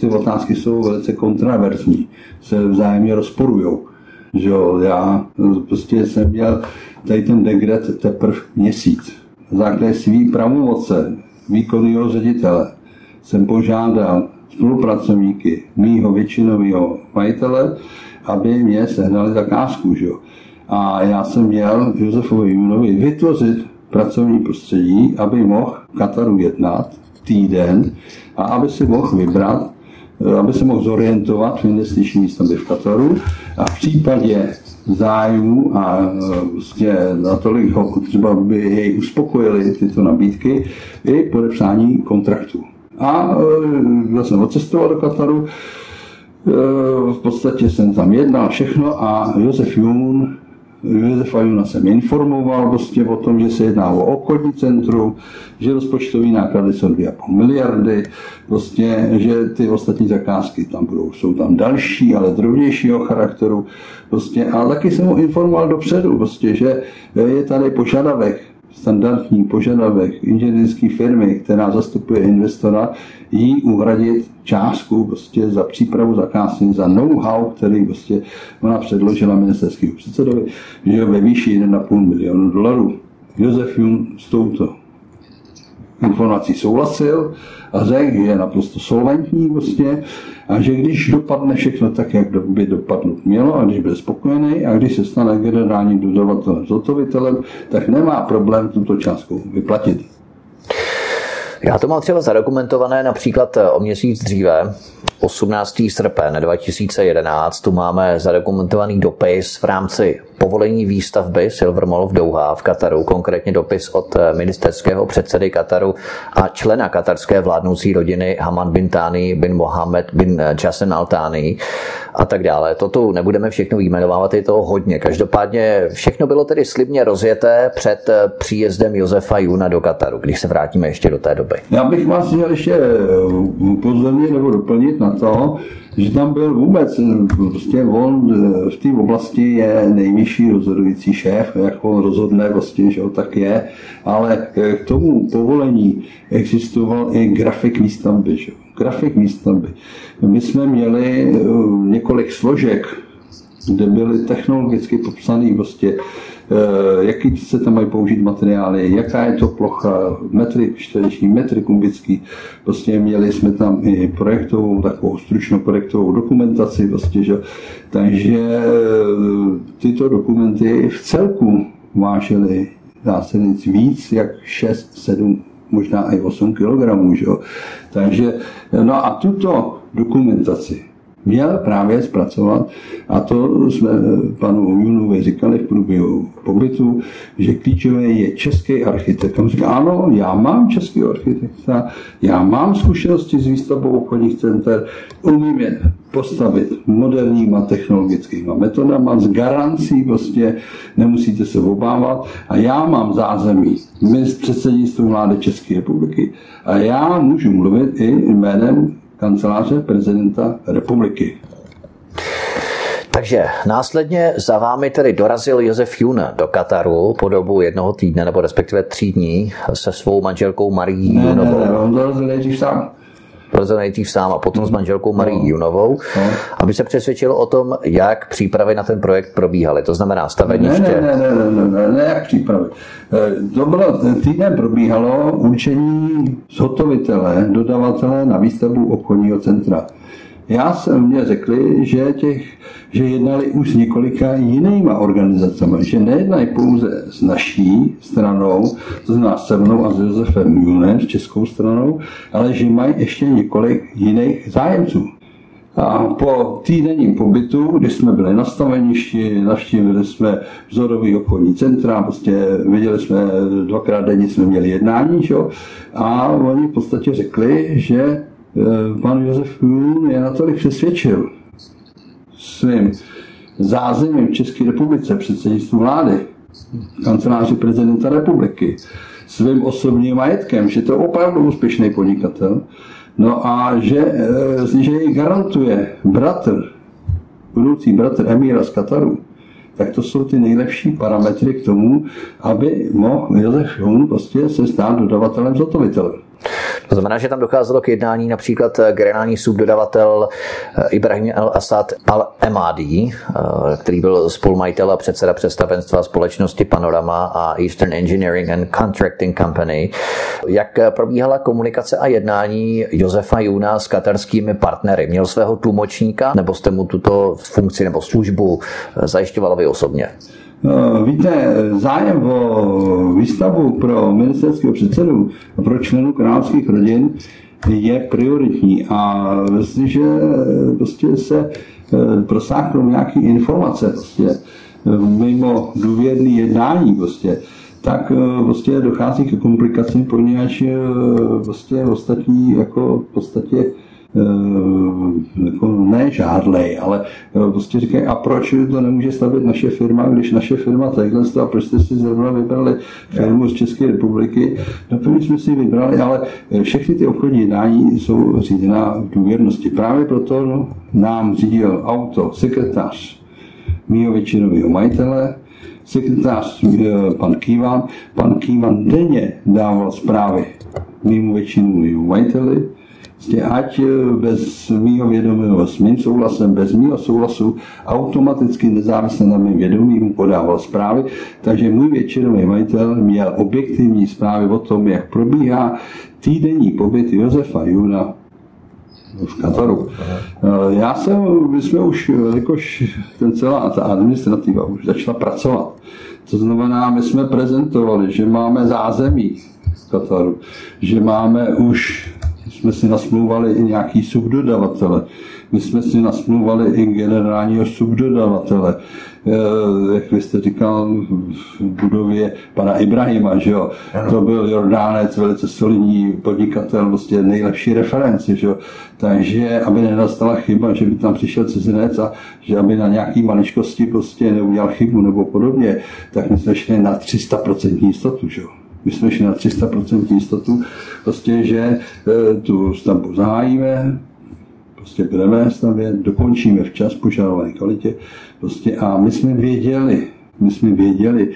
ty otázky jsou velice kontraverzní, se vzájemně rozporují. Že jo, já prostě jsem měl tady ten degret teprve měsíc základě svý pravomoce výkonného ředitele jsem požádal spolupracovníky mýho většinového majitele, aby mě sehnali zakázku. Že? A já jsem měl Josefovi Junovi vytvořit pracovní prostředí, aby mohl v Kataru jednat týden a aby si mohl vybrat, aby se mohl zorientovat v investiční výstavbě v Kataru a v případě zájmu a vlastně natolik ho třeba by jej uspokojili tyto nabídky i podepsání kontraktu. A já jsem odcestoval do Kataru, v podstatě jsem tam jednal všechno a Josef Jun Josefa Juna jsem informoval prostě o tom, že se jedná o obchodní centrum, že rozpočtové náklady jsou 2,5 miliardy, prostě, že ty ostatní zakázky tam budou, jsou tam další, ale drobnějšího charakteru. Prostě, a taky jsem ho informoval dopředu, prostě, že je tady požadavek standardní požadavek inženýrské firmy, která zastupuje investora, jí uhradit částku prostě za přípravu zakázky, za know-how, který prostě ona předložila ministerskému předsedovi, že ve výši 1,5 milionu dolarů. Josef Jun s touto informací souhlasil a řekl, že je naprosto solventní vlastně a že když dopadne všechno tak, jak by dopadnout mělo a když bude spokojený a když se stane generálním dodavatelem zhotovitelem, tak nemá problém tuto částku vyplatit. Já to mám třeba zadokumentované například eh, o měsíc dříve, 18. srpen 2011, tu máme zadokumentovaný dopis v rámci povolení výstavby Silver Mall v Douha v Kataru, konkrétně dopis od eh, ministerského předsedy Kataru a člena katarské vládnoucí rodiny Haman bin Tani bin Mohamed bin eh, Jasen Al Tani a tak dále. Toto nebudeme všechno vyjmenovávat, je toho hodně. Každopádně všechno bylo tedy slibně rozjeté před příjezdem Josefa Juna do Kataru, když se vrátíme ještě do té doby. Výroby. Já bych vás chtěl ještě upozornit nebo doplnit na to, že tam byl vůbec, prostě on v té oblasti je nejvyšší rozhodující šéf, jak on rozhodne, prostě, že tak je, ale k tomu povolení existoval i grafik výstavby. Že? Grafik výstavby. My jsme měli několik složek, kde byly technologicky popsané prostě Eh, jaký se tam mají použít materiály, jaká je to plocha, metry čtvereční, metry kubický. Prostě měli jsme tam i projektovou, takovou stručnou projektovou dokumentaci. Prostě, že, takže eh, tyto dokumenty v celku vážily dá se říct víc jak 6, 7, možná i 8 kg. Že? Takže, no a tuto dokumentaci měl právě zpracovat, a to jsme panu Junovi říkali v průběhu pobytu, že klíčové je český architekt. On říká, ano, já mám český architekta, já mám zkušenosti s výstavbou obchodních center, umím je postavit moderníma technologickýma metodama, s garancí prostě nemusíte se obávat. A já mám zázemí, my z předsednictví vlády České republiky. A já můžu mluvit i jménem kanceláře prezidenta republiky. Takže následně za vámi tedy dorazil Josef Jun do Kataru po dobu jednoho týdne, nebo respektive tří dní se svou manželkou Marí Junovou. Ne, ne, on dorazil nejdřív sám prorazil nejdřív sám a potom s manželkou Marí no. Junovou, no. aby se přesvědčil o tom, jak přípravy na ten projekt probíhaly. To znamená staveniště. Ne, ne, ne, ne, ne, ne, ne jak přípravy. Eh, to bylo, týden probíhalo určení zhotovitele, dodavatele na výstavbu obchodního centra. Já jsem mě řekli, že, těch, že jednali už s několika jinýma organizacemi, že nejednají pouze s naší stranou, to znamená se mnou a s Josefem Junem, s českou stranou, ale že mají ještě několik jiných zájemců. A po týdenním pobytu, kdy jsme byli na staveništi, navštívili jsme vzorový obchodní centra, prostě viděli jsme, dvakrát denně jsme měli jednání, že? a oni v podstatě řekli, že pan Josef Kuhn je natolik přesvědčil svým zázemím v České republice, předsednictvu vlády, kanceláři prezidenta republiky, svým osobním majetkem, že to je opravdu úspěšný podnikatel, no a že, eh, že jej garantuje bratr, budoucí bratr Emíra z Kataru, tak to jsou ty nejlepší parametry k tomu, aby mohl Josef Hun prostě se stát dodavatelem zhotovitelem. To znamená, že tam docházelo k jednání například eh, generální subdodavatel eh, Ibrahim El Assad Al Emadi, eh, který byl spolumajitel a předseda představenstva společnosti Panorama a Eastern Engineering and Contracting Company. Jak probíhala komunikace a jednání Josefa Juna s katarskými partnery? Měl svého tlumočníka nebo jste mu tuto funkci nebo službu zajišťoval vy osobně? No, víte, zájem o výstavu pro ministerského předsedu a pro členů královských rodin je prioritní. A jestliže prostě se eh, prosáknou nějaké informace prostě, eh, mimo důvěrný jednání prostě, tak eh, prostě dochází ke komplikacím, poněvadž prostě ostatní jako v podstatě Eh, jako ne žádlej, ale eh, prostě říkají, a proč to nemůže stavit naše firma, když naše firma takhle a proč jste si zrovna vybrali firmu z České republiky? No to jsme si vybrali, ale eh, všechny ty obchodní jednání jsou řízená v důvěrnosti. Právě proto no, nám řídil auto sekretář mýho většinového majitele, sekretář pan Kývan. Pan Kývan denně dával zprávy mýmu většinovému majiteli, Prostě ať eh, bez mýho vědomí, s mým souhlasem, bez mýho souhlasu, automaticky nezávisle na mým vědomí mu podával zprávy, takže můj většinový majitel měl objektivní zprávy o tom, jak probíhá týdenní pobyt Josefa Juna v Kataru. Eh, já jsem, my jsme už, jakož ten celá ta administrativa už začala pracovat. To znamená, my jsme prezentovali, že máme zázemí v Kataru, že máme už jsme si nasmluvali i nějaký subdodavatele. My jsme si nasmluvali i generálního subdodavatele, eh, jak vy jste říkal, v budově pana Ibrahima, že jo. To byl Jordánec, velice solidní podnikatel, prostě nejlepší referenci, že jo. Takže, aby nenastala chyba, že by tam přišel cizinec a že aby na nějaký maličkosti prostě neudělal chybu nebo podobně, tak my jsme šli na 300% jistotu, že jo. My jsme šli na 300% jistotu, prostě, že e, tu stavbu zahájíme, prostě budeme stavět, dokončíme včas požadované kvalitě, prostě a my jsme věděli, my jsme věděli,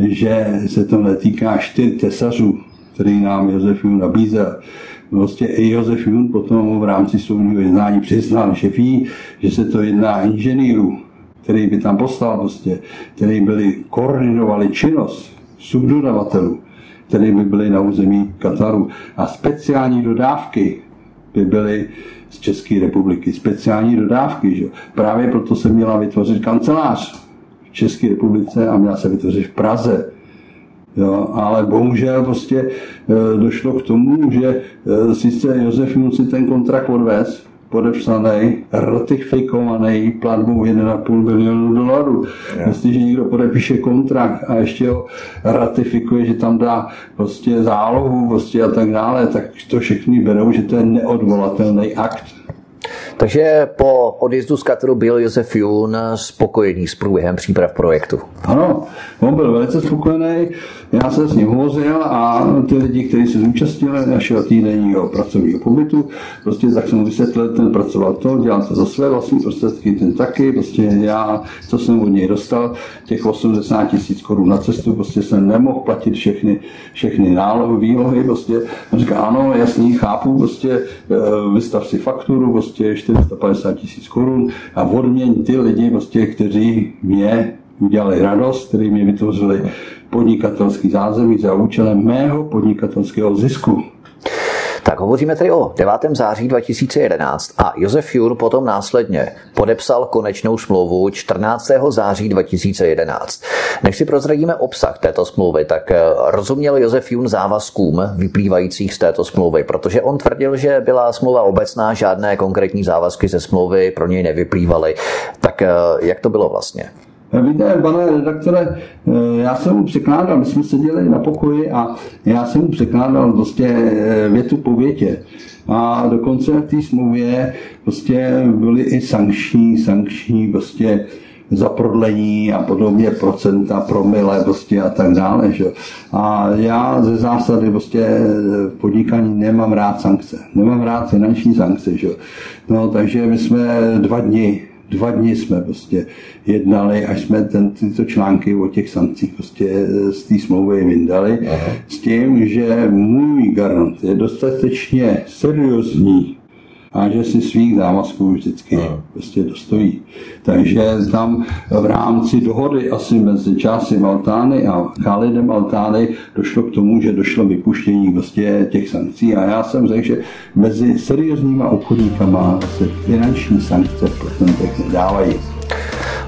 že se to netýká čtyř tesařů, který nám Josef Jun nabízel. Prostě i Josef Jun potom v rámci soudního jednání přiznal, že ví, že se to jedná inženýrů, který by tam poslal, prostě, který byli koordinovali činnost subdodavatelů, které by byly na území Kataru. A speciální dodávky by byly z České republiky. Speciální dodávky. Že? Právě proto se měla vytvořit kancelář v České republice a měla se vytvořit v Praze. Jo, ale bohužel prostě e, došlo k tomu, že e, sice Josef si ten kontrakt odvez, podepsaný, ratifikovaný platbou 1,5 milionu dolarů. Yeah. Jestliže někdo podepíše kontrakt a ještě ho ratifikuje, že tam dá prostě zálohu prostě a tak dále, tak to všichni berou, že to je neodvolatelný akt. Takže po odjezdu z Katru byl Josef Jun spokojený s průběhem příprav projektu. Ano, on byl velice spokojený. Já jsem s ním hovořil a ty lidi, kteří se zúčastnili našeho týdenního pracovního pobytu, prostě tak jsem vysvětlil, ten pracoval to, dělal to za své vlastní prostředky, ten taky, prostě já, co jsem od něj dostal, těch 80 tisíc korun na cestu, prostě jsem nemohl platit všechny, všechny nálohy, výlohy, prostě. Říká, ano, jasný, chápu, prostě eh, vystav si fakturu, prostě 450 tisíc korun a odměň ty lidi, prostě, kteří mě udělali radost, kteří mi vytvořili podnikatelský zázemí za účelem mého podnikatelského zisku. Tak hovoříme tedy o 9. září 2011 a Josef Jur potom následně podepsal konečnou smlouvu 14. září 2011. Než si prozradíme obsah této smlouvy, tak eh, rozuměl Josef Jun závazkům vyplývajících z této smlouvy, protože on tvrdil, že byla smlouva obecná, žádné konkrétní závazky ze smlouvy pro něj nevyplývaly. Tak eh, jak to bylo vlastně? Víte, pane redaktore, eh, já jsem mu překládal, my jsme seděli na pokoji a já jsem mu překládal prostě eh, větu po větě. A dokonce v té smlouvě prostě byly i sankční, sankční prostě za prodlení a podobně procenta, promile prostě a tak dále. Že? A já ze zásady prostě v podnikání nemám rád sankce. Nemám rád finanční sankce. Že? No, takže my jsme dva dny dva dny jsme prostě jednali, až jsme ten, tyto články o těch sankcích prostě z té smlouvy vyndali, Aha. s tím, že můj garant je dostatečně seriózní a že si svých závazků vždycky no. prostě dostojí. Takže tam v rámci dohody asi mezi časy Altány a Khalidem Altány došlo k tomu, že došlo vypuštění prostě těch sankcí a já jsem řekl, že mezi seriózníma obchodníkama se finanční sankce v procentech nedávají.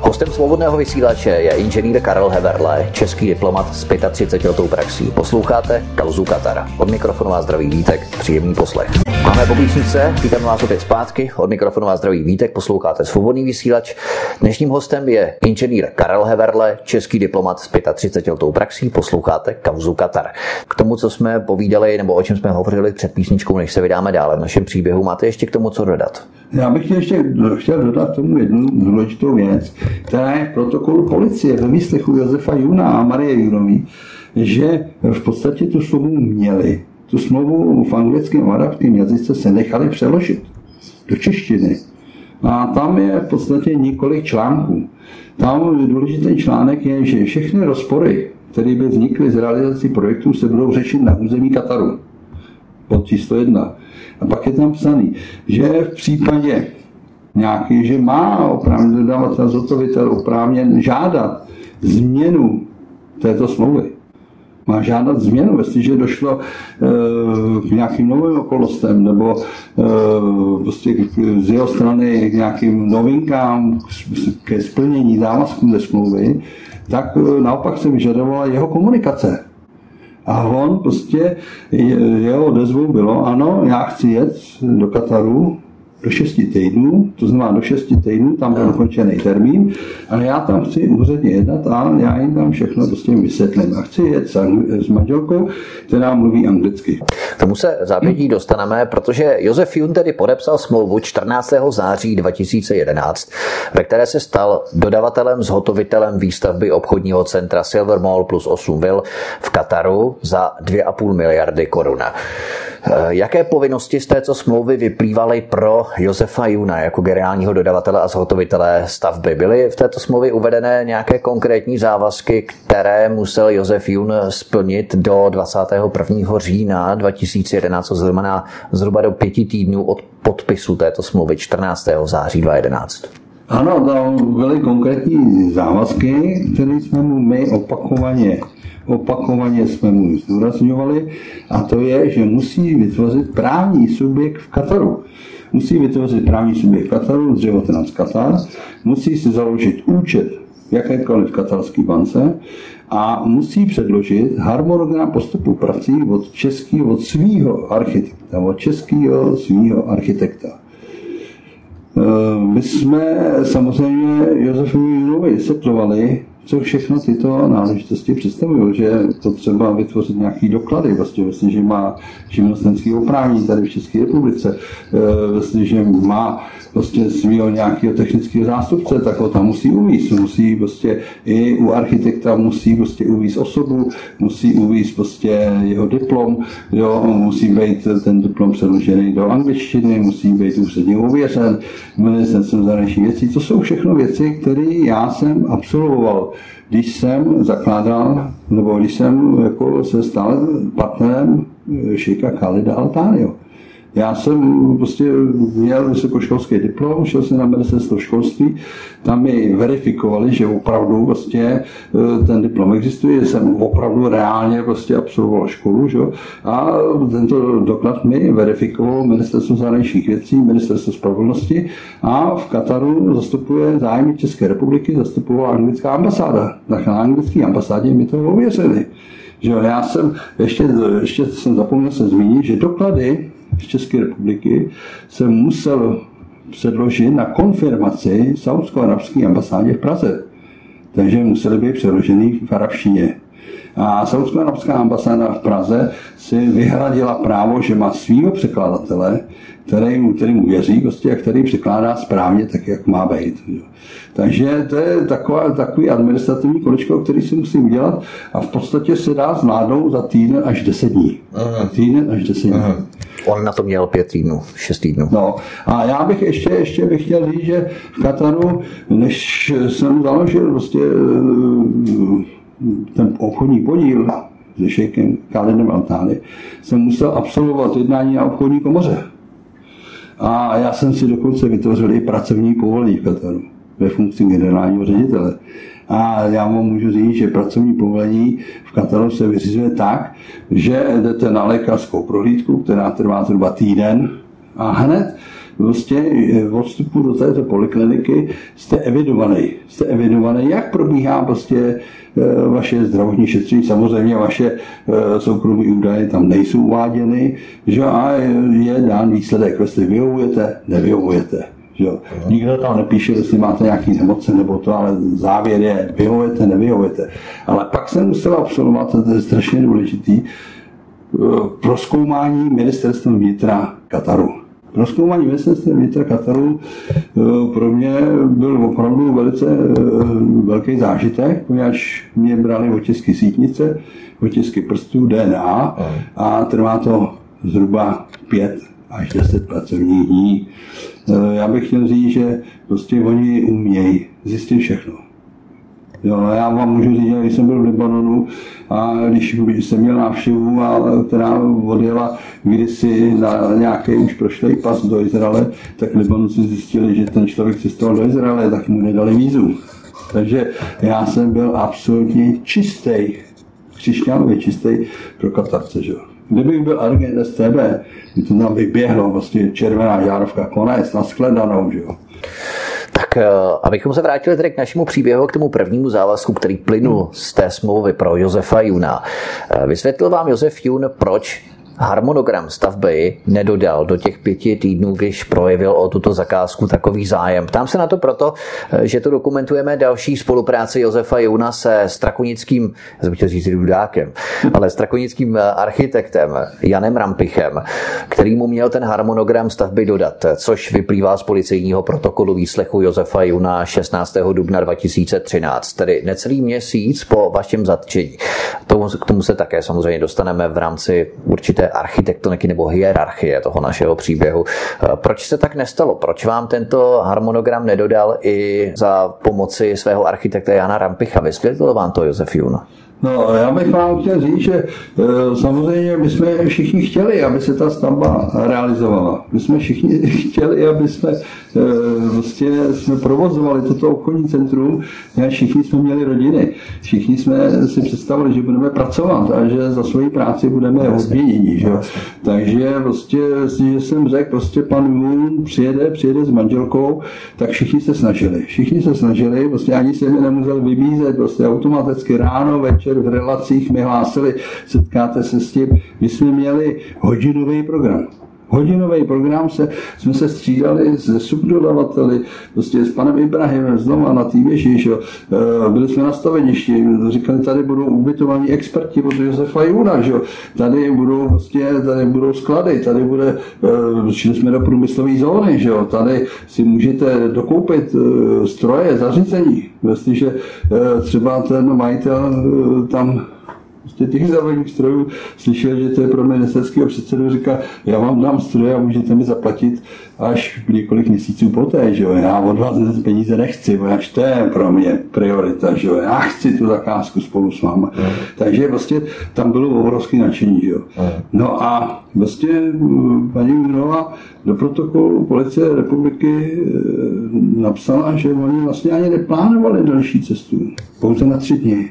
Hostem svobodného vysílače je inženýr Karel Heverle, český diplomat s 35 letou praxí. Posloucháte Kauzu Katara. Od mikrofonu vás zdraví Vítek, příjemný poslech. Máme po písničce, vítám vás opět zpátky. Od mikrofonu vás zdraví Vítek, posloucháte svobodný vysílač. Dnešním hostem je inženýr Karel Heverle, český diplomat s 35 letou praxí. Posloucháte Kauzu Katar. K tomu, co jsme povídali nebo o čem jsme hovořili před písničkou, než se vydáme dále v našem příběhu, máte ještě k tomu co dodat? Já bych ještě chtěl dodat tomu jednu důležitou věc, která je v protokolu policie ve výslechu Josefa Juna a Marie Junový, že v podstatě tu smlouvu měli. Tu smlouvu v anglickém a arabském jazyce se nechali přeložit do češtiny. A tam je v podstatě několik článků. Tam důležitý článek je, že všechny rozpory, které by vznikly z realizací projektů, se budou řešit na území Kataru. Pod číslo jedna. A pak je tam psaný, že v případě nějaký, že má oprávněn dodavatel zhotovitel oprávněn žádat změnu této smlouvy. Má žádat změnu, jestliže došlo e, k nějakým novým okolnostem nebo e, prostě z jeho strany k nějakým novinkám ke splnění závazků ze smlouvy, tak e, naopak se vyžadovala jeho komunikace. A on prostě, jeho odezvou bylo, ano, já chci jet do Kataru, do 6 týdnů, to znamená do 6 týdnů, tam byl dokončený termín, ale já tam chci úředně jednat a já jim tam všechno prostě vysvětlím. A chci jet s, s manželkou, která mluví anglicky. K tomu se zápětí dostaneme, protože Josef Jun tedy podepsal smlouvu 14. září 2011, ve které se stal dodavatelem, zhotovitelem výstavby obchodního centra Silver Mall plus 8 vil v Kataru za 2,5 miliardy korun. Jaké povinnosti z této smlouvy vyplývaly pro Josefa Juna jako generálního dodavatele a zhotovitele stavby? Byly v této smlouvě uvedené nějaké konkrétní závazky, které musel Josef Jun splnit do 21. října 2011, co znamená zhruba do pěti týdnů od podpisu této smlouvy 14. září 2011? Ano, tam byly konkrétní závazky, které jsme mu my opakovaně opakovaně jsme mu zdůrazňovali, a to je, že musí vytvořit právní subjekt v Kataru. Musí vytvořit právní subjekt Kataru, dřevotrans Katar, musí si založit účet jakékoliv katarské bance a musí předložit harmonogram postupu prací od českého, od svého architekta, od českého svého architekta. My jsme samozřejmě Josefovi Junovi vysvětlovali, co všechno tyto náležitosti představují, že je potřeba vytvořit nějaký doklady, vlastně, vlastně že má živnostenský oprávnění tady v České republice, e, vlastně, že má vlastně svého nějakého technického zástupce, tak ho tam musí uvíct. Musí prostě i u architekta musí prostě uvíct osobu, musí uvíct prostě jeho diplom, jo, musí být ten diplom předložený do angličtiny, musí být úředně ověřen ministerstvem zahraničních věcí. To jsou všechno věci, které já jsem absolvoval když jsem zakládal, nebo když jsem jako se stal partnerem Šejka Khalida Altánio. Já jsem prostě měl vysokoškolský diplom, šel jsem na ministerstvo školství, tam mi verifikovali, že opravdu vlastně e, ten diplom existuje, že jsem opravdu reálně prostě absolvoval školu, že? a tento doklad mi verifikoval ministerstvo zahraničních věcí, ministerstvo spravedlnosti a v Kataru zastupuje zájmy České republiky, zastupovala anglická ambasáda. Na anglické ambasádě mi to ověřili. Že já jsem, ještě, ještě jsem zapomněl se zmínit, že doklady z České republiky se musel předložit na konfirmaci saudsko-arabské ambasádě v Praze. Takže museli být přeložený v arabštině. A Saudsko-arabská ambasáda v Praze si vyhradila právo, že má svého překladatele, který, který mu věří prostě, a který překládá správně tak, jak má být. Takže to je taková, takový administrativní kolečko, který si musí udělat a v podstatě se dá zvládnout za týden až deset dní. Aha. Týden až deset dní. Aha. On na to měl pět týdnů, šest týdnů. No a já bych ještě, ještě bych chtěl říct, že v Kataru, než jsem založil prostě eh, ten obchodní podíl se šejkem Khalidem Altány, jsem musel absolvovat jednání na obchodní komoře. A já jsem si dokonce vytvořil i pracovní povolení v Kataru ve funkci generálního ředitele. A já vám můžu říct, že pracovní povolení v Kataru se vyřizuje tak, že jdete na lékařskou prohlídku, která trvá zhruba týden a hned prostě od vstupu do této polikliniky jste evidovaný. Jste evidovaný, jak probíhá prostě e, vaše zdravotní šetření. Samozřejmě vaše e, soukromé údaje tam nejsou uváděny, že a je dán výsledek, jestli vyhovujete, nevyhovujete. Jo. Nikdo tam nepíše, jestli máte nějaký nemoce nebo to, ale závěr je, vyhovujete, nevyhovujete. Ale pak jsem musel absolvovat, to je strašně důležitý, eh, proskoumání ministerstvem vnitra Kataru. Proskoumání ministerstva vnitra Kataru eh, pro mě byl opravdu velice eh, velký zážitek, poněvadž mě brali otisky sítnice, otisky prstů, DNA a trvá to zhruba pět až deset pracovních dní. Eh, já bych chtěl říct, že prostě oni umějí zjistit všechno. Jo, já vám můžu říct, že když jsem byl v Libanonu a když jsem měl návštěvu, a, která odjela kdysi na nějaký už prošlej pas do Izraele, tak Libanonci zjistili, že ten člověk cestoval do Izraele, tak mu nedali vízu. Takže já jsem byl absolutně čistý, křišťánově čistý pro Katarce. Že? Kdybych byl agent STB, to tam vyběhlo, vlastně červená žárovka, konec, nashledanou, že jo. Tak eh, abychom se vrátili tedy k našemu příběhu, k tomu prvnímu závazku, který plynul z té smlouvy pro Josefa Juna. Eh, vysvětlil vám Josef Jun, proč harmonogram stavby nedodal do těch pěti týdnů, když projevil o tuto zakázku takový zájem. Ptám se na to proto, že to dokumentujeme další spolupráci Josefa Jouna se strakonickým, já chtěl říct Dudákem, ale strakonickým architektem Janem Rampichem, který mu měl ten harmonogram stavby dodat, což vyplývá z policejního protokolu výslechu Josefa Juna 16. dubna 2013, tedy necelý měsíc po vašem zatčení. K tomu se také samozřejmě dostaneme v rámci určité architektoniky nebo hierarchie toho našeho příběhu. Proč se tak nestalo? Proč vám tento harmonogram nedodal i za pomoci svého architekta Jana Rampicha? Vysvětlil vám to Josef Juna? No, já bych vám chtěl říct, že e, samozřejmě my jsme všichni chtěli, aby se ta stavba realizovala. My jsme všichni chtěli, aby jsme vlastně jsme provozovali toto obchodní centrum, a všichni jsme měli rodiny. Všichni jsme si představili, že budeme pracovat a že za svoji práci budeme odměněni. Že? Takže prostě, že jsem řekl, prostě pan Moon přijede, přijede s manželkou, tak všichni se snažili. Všichni se snažili, prostě ani se mi nemusel vybízet, prostě automaticky ráno, večer v relacích mi hlásili, setkáte se s tím. My jsme měli hodinový program hodinový program se, jsme se střídali se subdodavateli, prostě s panem Ibrahimem znova na té věži, že? Eh, byli jsme na staveništi, říkali, tady budou ubytovaní experti od Josefa Juna, že? tady budou prostě, tady budou sklady, tady bude, eh, šli jsme do průmyslové zóny, že? tady si můžete dokoupit eh, stroje, zařízení, jestliže třeba ten majitel tam prostě těch závodních strojů slyšel, že to je pro ministerského předsedu, říká, já vám dám stroje a můžete mi zaplatit až několik měsíců poté, že jo, já od vás peníze nechci, až to je pro mě priorita, že jo, já chci tu zakázku spolu s váma. Mm. Takže prostě tam bylo obrovské nadšení, že jo. Mm. No a vlastně paní Minová do protokolu policie republiky e, napsala, že oni vlastně ani neplánovali další cestu, pouze na tři dny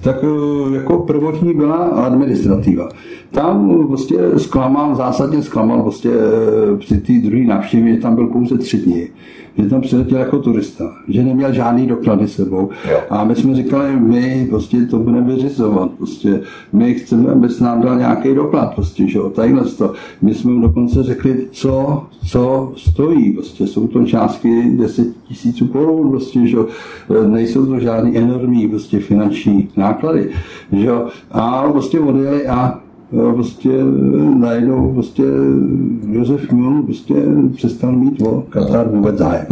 tak eh, jako prvotní byla administrativa. Tam vlastně zklamal, zásadně zklamal vlastně při té druhé návštěvě, tam byl pouze tři dny že tam přiletěl jako turista, že neměl žádný doklady sebou. Jo. A my jsme říkali, my prostě to budeme vyřizovat, prostě my chceme, aby se nám dal nějaký doklad, prostě, že jo, tadyhle to. My jsme mu dokonce řekli, co, co stojí, prostě jsou to částky 10 tisíců korun, prostě, že jo, nejsou to žádný enormní prostě finanční náklady, že jo, a prostě odjeli a prostě najednou prostě Josef Jun prostě přestal mít o Katar vůbec zájem.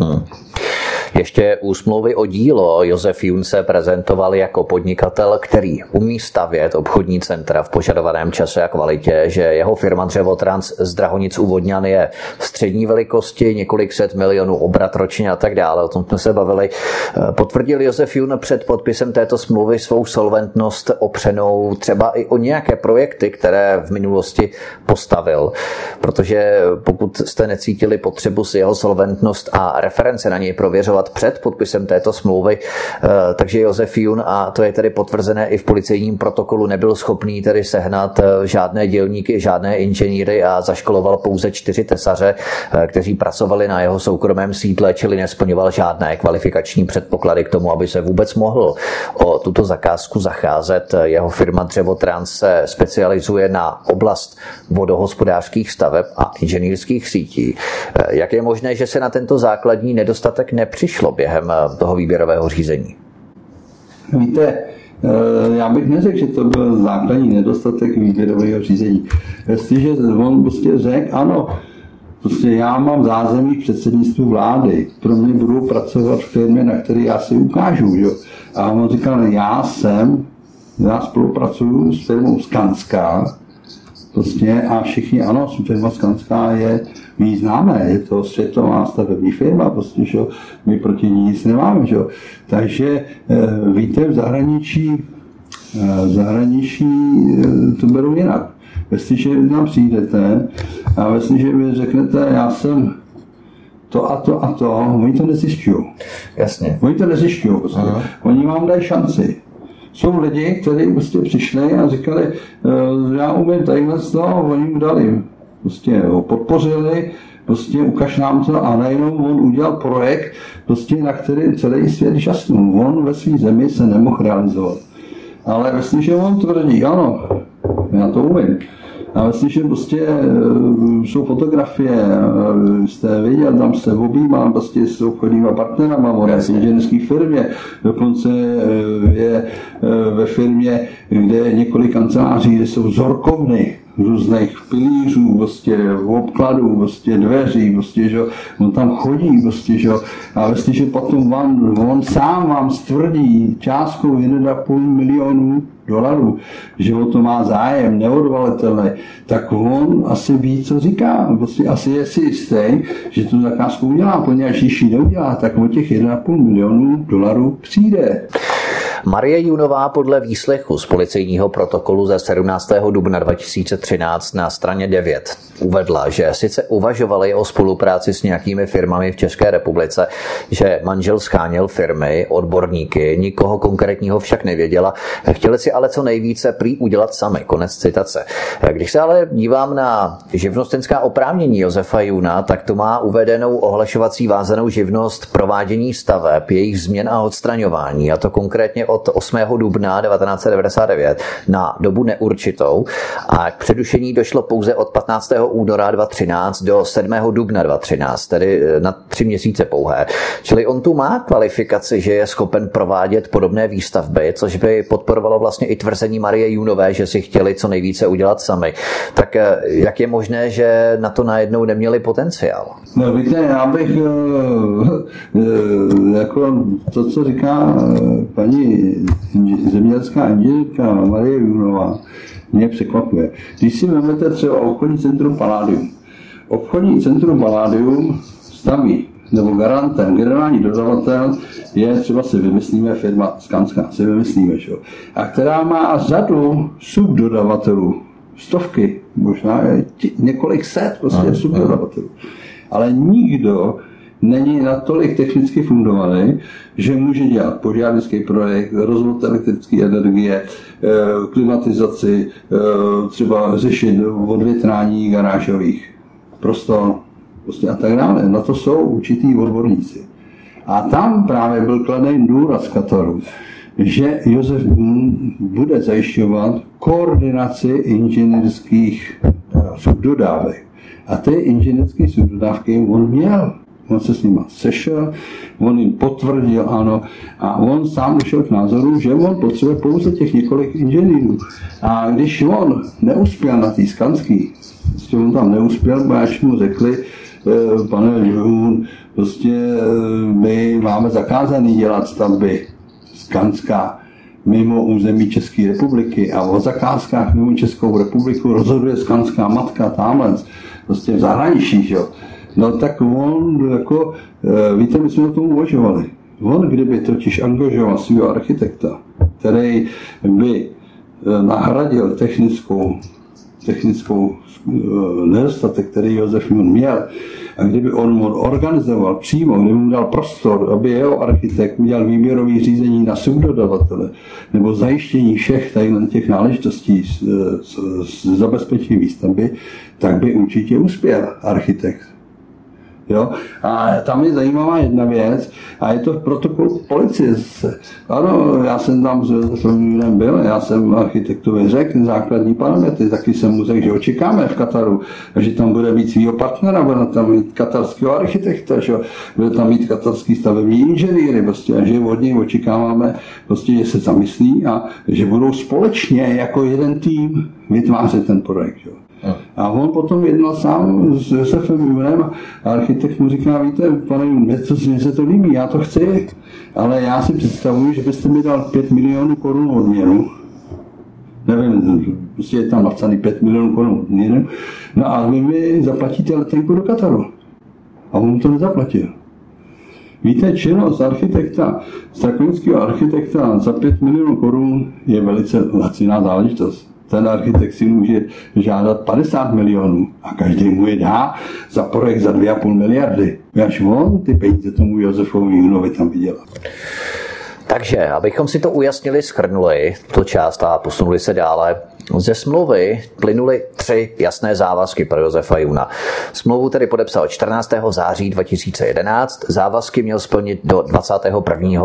Ještě u smlouvy o dílo Josef Jun se prezentoval jako podnikatel, který umí stavět obchodní centra v požadovaném čase a kvalitě, že jeho firma Dřevotrans z Drahonic u Vodňan je střední velikosti, několik set milionů obrat ročně a tak dále. O tom jsme se bavili. Potvrdil Josef Jun před podpisem této smlouvy svou solventnost opřenou třeba i o nějaké projekty, které v minulosti postavil. Protože pokud jste necítili potřebu si jeho solventnost a reference na něj prověřovat, před podpisem této smlouvy. Eh, takže Josef Jun, a to je tedy potvrzené i v policejním protokolu, nebyl schopný tedy sehnat eh, žádné dělníky, žádné inženýry a zaškoloval pouze čtyři tesaře, eh, kteří pracovali na jeho soukromém sídle, čili nesplňoval žádné kvalifikační předpoklady k tomu, aby se vůbec mohl o tuto zakázku zacházet. Jeho firma Dřevotrans se specializuje na oblast vodohospodářských staveb a inženýrských sítí. Jak je možné, že se na tento základní nedostatek nepřišel? Přišlo během eh, toho výběrového řízení? Víte, eh, já bych neřekl, že to byl základní nedostatek výběrového řízení. Jestliže on prostě řekl, ano, prostě já mám zázemí v předsednictvu vlády, pro mě budou pracovat firmy, na které já si ukážu. Jo? A on říkal, já jsem, já spolupracuju s firmou Skanská, prostě a všichni, ano, firma Skanská je my ji známe, je to světová stavební firma, prostě, že my proti ní nic nemáme. Že? Takže eh, víte, v zahraničí, eh, v zahraničí eh, to berou jinak. Jestliže nám přijdete a jestliže vy řeknete, já jsem to a to a to, oni to nezjišťují. Jasně. Oni to nezjišťují. Prostě. Oni vám dají šanci. Jsou lidi, kteří prostě přišli a říkali, já umím tadyhle to, oni mu dali prostě ho podpořili, prostě ukaž nám to a najednou on udělal projekt, prostě, na který celý svět šastnul. On ve své zemi se nemohl realizovat. Ale myslím, že on tvrdí, ano, já to umím. A vlastně, že prostě eh, jsou fotografie, eh, jste viděl, tam se objímá prostě s obchodníma partnerama, v inženýrské firmě, dokonce eh, je ve firmě, kde je několik kanceláří, kde jsou vzorkovny, různých pilířů, prostě obkladů, prostě dveří, prostě, že on tam chodí, prostě, že a vlastně, že potom vám, on sám vám stvrdí částkou 1,5 milionů dolarů, že o to má zájem, neodvalitelný, tak on asi ví, co říká. Prostě asi je si jistý, že tu zakázku udělá, poněvadž když ji neudělá, tak o těch 1,5 milionů dolarů přijde. Marie Junová podle výslechu z policejního protokolu ze 17. dubna 2013 na straně 9 uvedla, že sice uvažovali o spolupráci s nějakými firmami v České republice, že manžel scháněl firmy, odborníky, nikoho konkrétního však nevěděla, chtěli si ale co nejvíce prý udělat sami. Konec citace. Když se ale dívám na živnostenská oprávnění Josefa Juna, tak to má uvedenou ohlašovací vázanou živnost provádění staveb, jejich změn a odstraňování, a to konkrétně od 8. dubna 1999 na dobu neurčitou a k předušení došlo pouze od 15. února 2013 do 7. dubna 2013, tedy eh, na tři měsíce pouhé. Čili on tu má kvalifikaci, že je schopen provádět podobné výstavby, což by podporovalo vlastně i tvrzení Marie Junové, že si chtěli co nejvíce udělat sami. Tak eh, jak je možné, že na to najednou neměli potenciál? No víte, já bych eh, jako to, co říká paní zemědělská inženýrka Marie Junová mě překvapuje. Když si vezmete třeba obchodní centrum Palladium. Obchodní centrum Palladium staví nebo garantem, generální dodavatel je třeba si vymyslíme firma Skanská, si vymyslíme, že? a která má řadu subdodavatelů, stovky, možná několik set prostě subdodavatelů. Ale nikdo není natolik technicky fundovaný, že může dělat požárnický projekt, rozvod elektrické energie, eh, klimatizaci, eh, třeba řešit odvětrání garážových prostor prostě a tak dále. Na to jsou určitý odborníci. A tam právě byl kladen důraz Kataru, že Josef bude zajišťovat koordinaci inženýrských subdodávek. A ty inženýrské subdodávky on měl on se s nima sešel, on jim potvrdil, ano, a on sám došel k názoru, že on potřebuje pouze těch několik inženýrů. A když on neuspěl na té skanský, prostě on tam neuspěl, bo až mu řekli, eh, pane Jun, prostě eh, my máme zakázaný dělat stavby Skanská mimo území České republiky a o zakázkách mimo Českou republiku rozhoduje skanská matka tamhle, prostě v zahraničí, že jo. No tak on, jako, eh, víte, my jsme o tom uvažovali. On, kdyby totiž angažoval svého architekta, který by eh, nahradil technickou, technickou eh, nedostatek, který Josef Jun měl, a kdyby on mu organizoval přímo, kdyby mu dal prostor, aby jeho architekt udělal výběrový řízení na subdodavatele nebo zajištění všech tady těch náležitostí z, z, z zabezpečení výstavby, tak by určitě uspěl architekt. Jo? A tam je zajímavá jedna věc, a je to v protokolu policie. Ano, já jsem tam s Josefem byl, já jsem architektovi řekl základní parametry, taky jsem mu řekl, že očekáme v Kataru, že tam bude mít svého partnera, bude tam mít katarského architekta, že bude tam mít katarský stavební inženýry, prostě, a že od něj očekáváme, prostě, že se zamyslí a že budou společně jako jeden tým vytvářet ten projekt. Že? A on potom jednal sám s Josefem Junem a architekt mu říká, víte, pane mě, to, mě se to líbí, já to chci, ale já si představuji, že byste mi dal 5 milionů korun odměnu, nevím, prostě je tam napsaný 5 milionů korun odměnu, no a vy mi zaplatíte letenku do Kataru. A on to nezaplatil. Víte, činnost architekta, strakonického architekta za 5 milionů korun je velice laciná záležitost architekt si může žádat 50 milionů a každý mu je dá za projekt za 2,5 miliardy. Až on ty peníze tomu Josefovi Junovi tam vydělal. Takže, abychom si to ujasnili, schrnuli tu část a posunuli se dále, Ze smlouvy plynuly tři jasné závazky pro Josefa Juna. Smlouvu tedy podepsal 14. září 2011, závazky měl splnit do 21.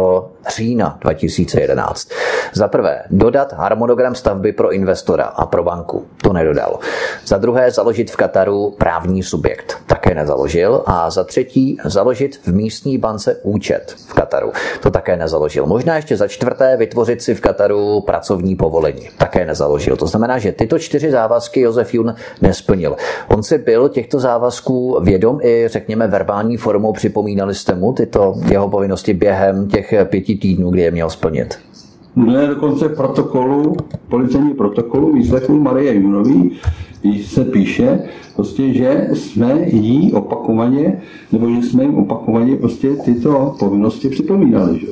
října 2011. Za prvé, dodat harmonogram stavby pro investora a pro banku. To nedodal. Za druhé, založit v Kataru právní subjekt. Také nezaložil. A za třetí, založit v místní bance účet v Kataru. To také nezaložil. Možná ještě za čtvrté, vytvořit si v Kataru pracovní povolení. Také nezaložil. To znamená, že tyto čtyři závazky Josef Jun nesplnil. On si byl těchto závazků vědom i, řekněme, verbální formou. Připomínali jste mu tyto jeho povinnosti během těch pěti týdnů, kdy je měl splnit? Dne dokonce protokolu, policejní protokolu výslechu Marie Junový, se píše, prostě, že jsme jí opakovaně, nebo že jsme jim opakovaně prostě tyto povinnosti připomínali. Že?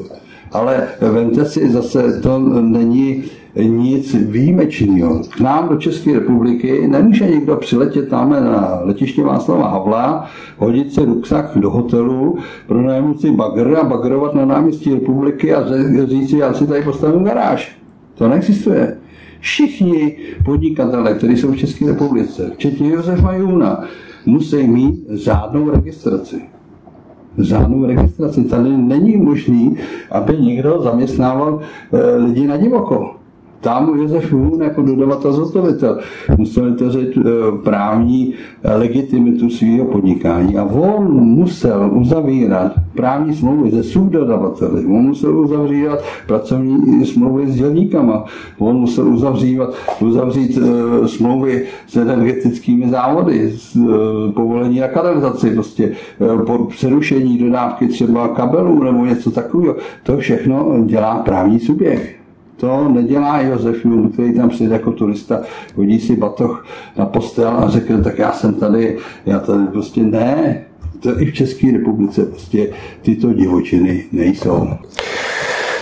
Ale vemte si zase, to není nic výjimečného. K nám do České republiky nemůže někdo přiletět tam na letiště Václava Havla, hodit si ruksak do hotelu, pronajmout si bagr a bagrovat na náměstí republiky a říct si, já si tady postavím garáž. To neexistuje. Všichni podnikatele, kteří jsou v České republice, včetně Josefa Juna, musí mít řádnou registraci. Řádnou registraci. Tady není možný, aby někdo zaměstnával eh, lidi na divoko tam Josef Jun jako dodavatel zhotovitel musel vytvořit eh, právní legitimitu svého podnikání a on musel uzavírat právní smlouvy se subdodavateli, on musel uzavírat pracovní smlouvy s dělníkama, on musel uzavřívat, uzavřít uh, smlouvy s energetickými závody, s, uh, povolení na kanalizaci, prostě uh, po přerušení dodávky třeba kabelů nebo něco takového. To všechno dělá právní subjekt. To nedělá Josef Jun, který tam přijde jako turista, hodí si batoh na postel a řekne, tak já jsem tady, já tady prostě ne. To i v České republice prostě tyto divočiny nejsou.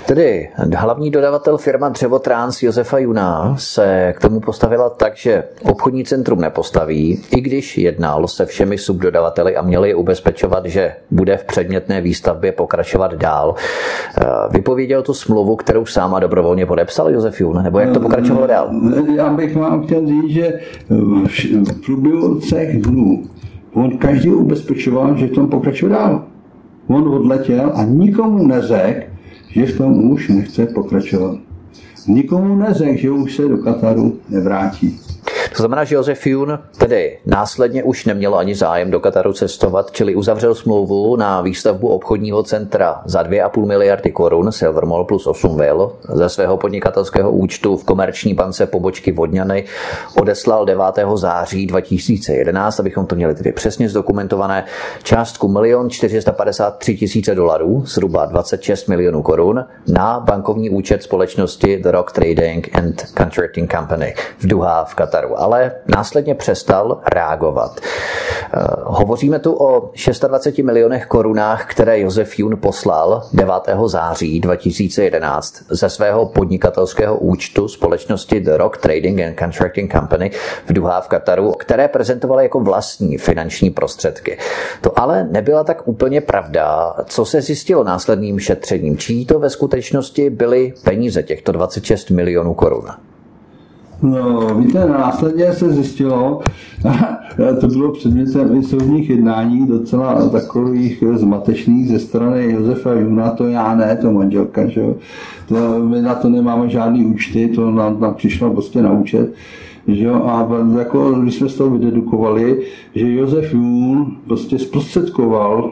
Tedy hlavní dodavatel firma Dřevotrans Josefa Juná se k tomu postavila tak, že obchodní centrum nepostaví, i když jednal se všemi subdodavateli a měli ubezpečovat, že bude v předmětné výstavbě pokračovat dál. Eh, vypověděl tu smlouvu, kterou sám a dobrovolně podepsal Josef Jun, nebo jak to pokračovalo dál? Já bych vám chtěl říct, že v průběhu třech dnů on každý ubezpečoval, že v tom pokračuje dál. On odletěl a nikomu neřekl, že v tom už nechce pokračovat. Nikomu neřekl, že už se do Kataru nevrátí. To znamená, že Josef Jun tedy následně už neměl ani zájem do Kataru cestovat, čili uzavřel smlouvu na výstavbu obchodního centra za 2,5 miliardy korun Silver Mall plus 8 Will ze svého podnikatelského účtu v komerční bance pobočky Vodňany odeslal 9. září 2011, abychom to měli tedy přesně zdokumentované, částku 1 453 tisíce dolarů, zhruba 26 milionů korun, na bankovní účet společnosti The Rock Trading and Contracting Company v Duha v Kataru ale následně přestal reagovat. Eh, hovoříme tu o 26 milionech korunách, které Josef Jun poslal 9. září 2011 ze svého podnikatelského účtu společnosti The Rock Trading and Contracting Company v Duhá v Kataru, které prezentovaly jako vlastní finanční prostředky. To ale nebyla tak úplně pravda. Co se zjistilo následným šetřením? Čí to ve skutečnosti byly peníze těchto 26 milionů korun? No, víte, následně se zjistilo, to bylo předmětem i soudních jednání, docela takových zmatečných ze strany Josefa Juna, to já ne, to manželka, že To, my na to nemáme žádný účty, to nám, nám přišlo prostě na účet. Že? A jako, když jsme z toho vydedukovali, že Josef Jun prostě zprostředkoval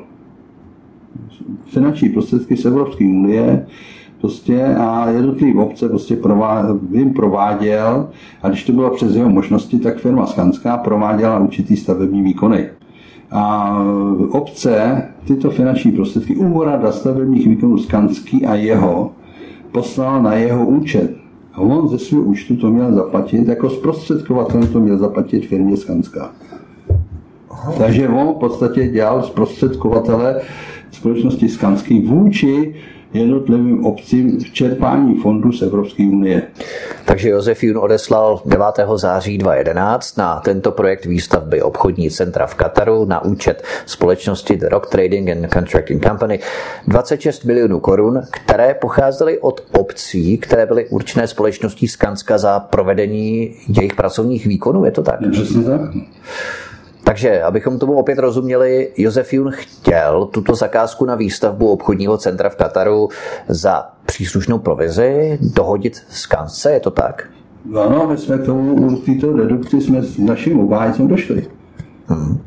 finanční prostředky z Evropské unie, prostě a jednotlivý obce prostě prová, jim prováděl a když to bylo přes jeho možnosti, tak firma Skanská prováděla určitý stavební výkony. A obce tyto finanční prostředky úvorada stavebních výkonů Skanský a jeho poslal na jeho účet. A on ze svého účtu to měl zaplatit, jako zprostředkovatel to měl zaplatit firmě Skanská. Takže on v podstatě dělal zprostředkovatele společnosti Skanský vůči jednotlivým obcím v čerpání fondů z Evropské unie. Takže Josef Jun odeslal 9. září 2011 na tento projekt výstavby obchodní centra v Kataru na účet společnosti The Rock Trading and Contracting Company 26 milionů korun, které pocházely od obcí, které byly určené společností Skanska za provedení jejich pracovních výkonů, je to tak? Přesně tak. Takže, abychom tomu opět rozuměli, Josef Jun chtěl tuto zakázku na výstavbu obchodního centra v Kataru za příslušnou provizi dohodit s Kance, je to tak? Ano, my jsme k tomu, této redukci jsme s naším obhájcem došli. Hmm.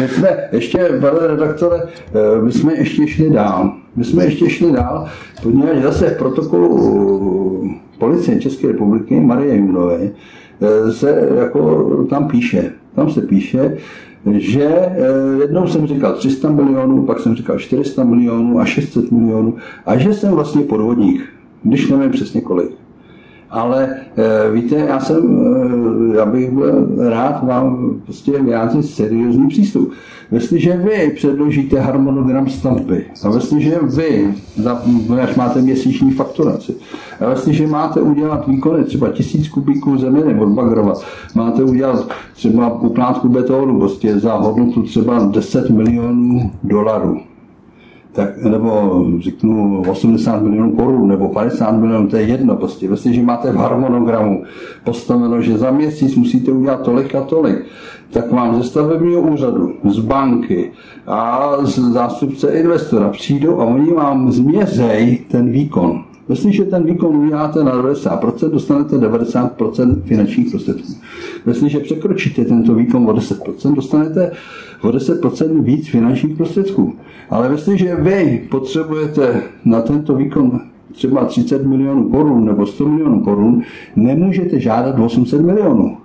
My jsme ještě, pane redaktore, eh, my jsme ještě šli dál. My jsme ještě šli dál, poněvadž zase v protokolu policie České republiky Marie Junové eh, se jako tam píše, tam se píše, že eh, jednou jsem říkal 300 milionů, pak jsem říkal 400 milionů a 600 milionů a že jsem vlastně podvodník, když nevím přesně kolik. Ale eh, víte, já jsem, eh, já bych byl rád vám prostě vyjádřit seriózní přístup. Jestliže vy předložíte harmonogram stavby, a jestliže vy, až máte měsíční fakturaci, a jestliže máte udělat výkony třeba tisíc kubíků zeminy odbagrovat, máte udělat třeba ukládku betonu prostě za hodnotu třeba 10 milionů dolarů, tak, nebo řeknu 80 milionů korun nebo 50 milionů, to je jedno prostě. Jestliže máte v harmonogramu postaveno, že za měsíc musíte udělat tolik a tolik, tak vám ze stavebního úřadu, z banky a z zástupce investora přijdou a oni vám změřej ten výkon. Jestliže ten výkon uděláte na 90%, dostanete 90% finančních prostředků. Jestliže překročíte tento výkon o 10%, dostanete o 10% víc finančních prostředků. Ale jestliže vy potřebujete na tento výkon třeba 30 milionů korun nebo 100 milionů korun, nemůžete žádat 800 milionů.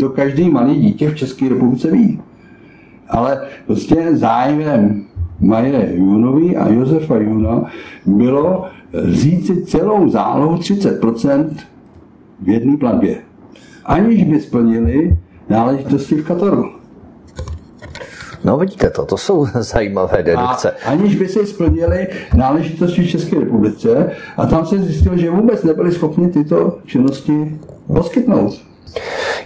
To každý malý dítě v České republice ví. Ale prostě zájmem Maje Junovi a Josefa Juna bylo si celou zálohu 30% v jedné platbě, aniž by splnili náležitosti v Kataru. No vidíte to, to jsou zajímavé dedukce. A aniž by se splnili náležitosti v České republice a tam se zjistilo, že vůbec nebyli schopni tyto činnosti poskytnout.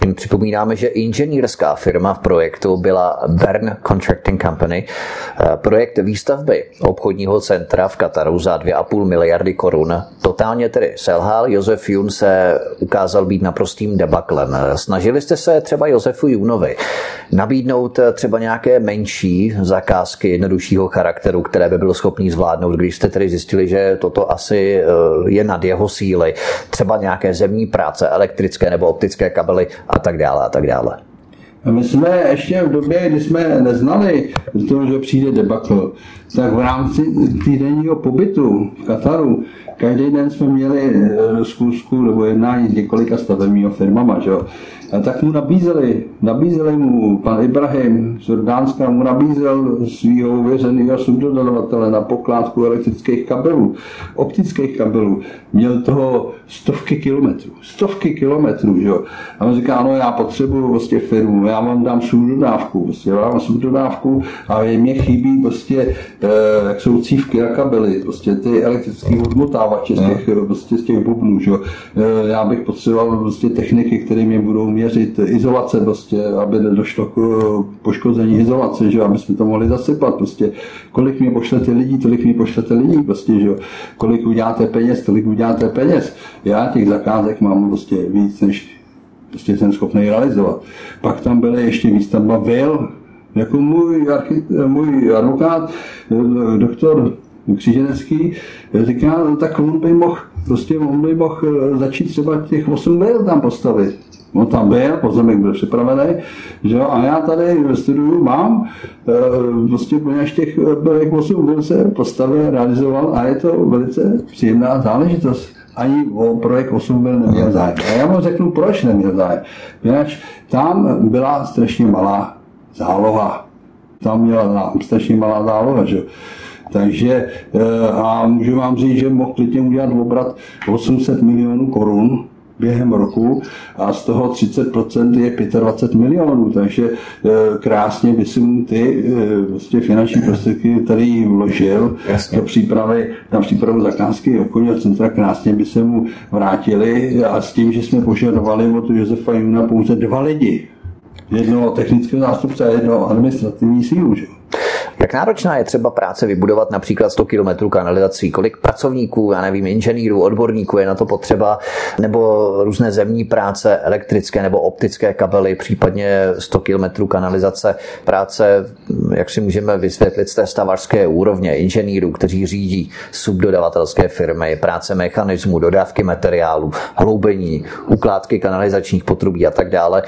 Jen připomínáme, že inženýrská firma v projektu byla Bern Contracting Company. Eh, projekt výstavby obchodního centra v Kataru za 2,5 miliardy korun totálně tedy selhal. Josef Jun se ukázal být naprostým debaklem. Snažili jste se třeba Josefu Junovi nabídnout třeba nějaké menší zakázky jednoduššího charakteru, které by byl schopný zvládnout, když jste tedy zjistili, že toto asi eh, je nad jeho síly. Třeba nějaké zemní práce, elektrické nebo optické kabely a tak dále a tak dále. My jsme ještě v době, kdy jsme neznali to, že přijde debakl, tak v rámci týdenního pobytu v Kataru každý den jsme měli zkusku nebo jednání s několika stavebními firmama. Že? A tak mu nabízeli, nabízeli mu pan Ibrahim z Jordánska, mu nabízel svého uvěřeného subdodavatele na pokládku elektrických kabelů, optických kabelů. Měl toho stovky kilometrů, stovky kilometrů, že? A on říká, no já potřebuju prostě firmu, já vám dám subdodávku, prostě já vám subdodávku a mě chybí prostě, eh, jak jsou cívky na kabely, prostě ty elektrické odmotávače z těch, no. prostě z těch bubnů, že? Eh, já bych potřeboval prostě techniky, které mě budou měřit izolace, prostě, aby nedošlo k eh, poškození izolace, že? aby jsme to mohli zasypat, prostě kolik mi pošlete lidí, tolik mi pošlete lidí, prostě, že? kolik uděláte peněz, tolik uděláte peněz. Já těch zakázek mám prostě víc, než prostě jsem schopný realizovat. Pak tam byly ještě výstavba VIL, jako můj, archit, můj advokát, eh, doktor Křiženecký, říká, no, tak on by mohl, prostě on by mohl eh, začít třeba těch 8 VIL tam postavit. On tam byl, pozemek byl připravený, že jo, a já tady ve studiu mám, e, prostě poněž těch jak 8 byl se postavil, realizoval a je to velice příjemná záležitost ani o projekt 8 byl neměl zájem. A já vám řeknu, proč neměl zájem. Poněvadž tam byla strašně malá záloha. Tam měla strašně malá záloha, že takže eh, a můžu vám říct, že mohl klidně udělat obrat 800 milionů korun během roku a z toho 30% je 25 milionů, takže eh, krásně by si mu ty vlastně finanční prostředky, který vložil Jasně. do přípravy, na přípravu zakázky obchodního centra, krásně by se mu vrátili a s tím, že jsme požadovali od Josefa Juna pouze dva lidi. Jednoho technického zástupce a jednoho administrativní sílu. Že? Jak náročná je třeba práce vybudovat například 100 km kanalizací? Kolik pracovníků, já nevím, inženýrů, odborníků je na to potřeba? Nebo různé zemní práce, elektrické nebo optické kabely, případně 100 km kanalizace, práce, jak si můžeme vysvětlit z té stavařské úrovně, inženýrů, kteří řídí subdodavatelské firmy, práce mechanismů, dodávky materiálu, hloubení, ukládky kanalizačních potrubí a tak dále.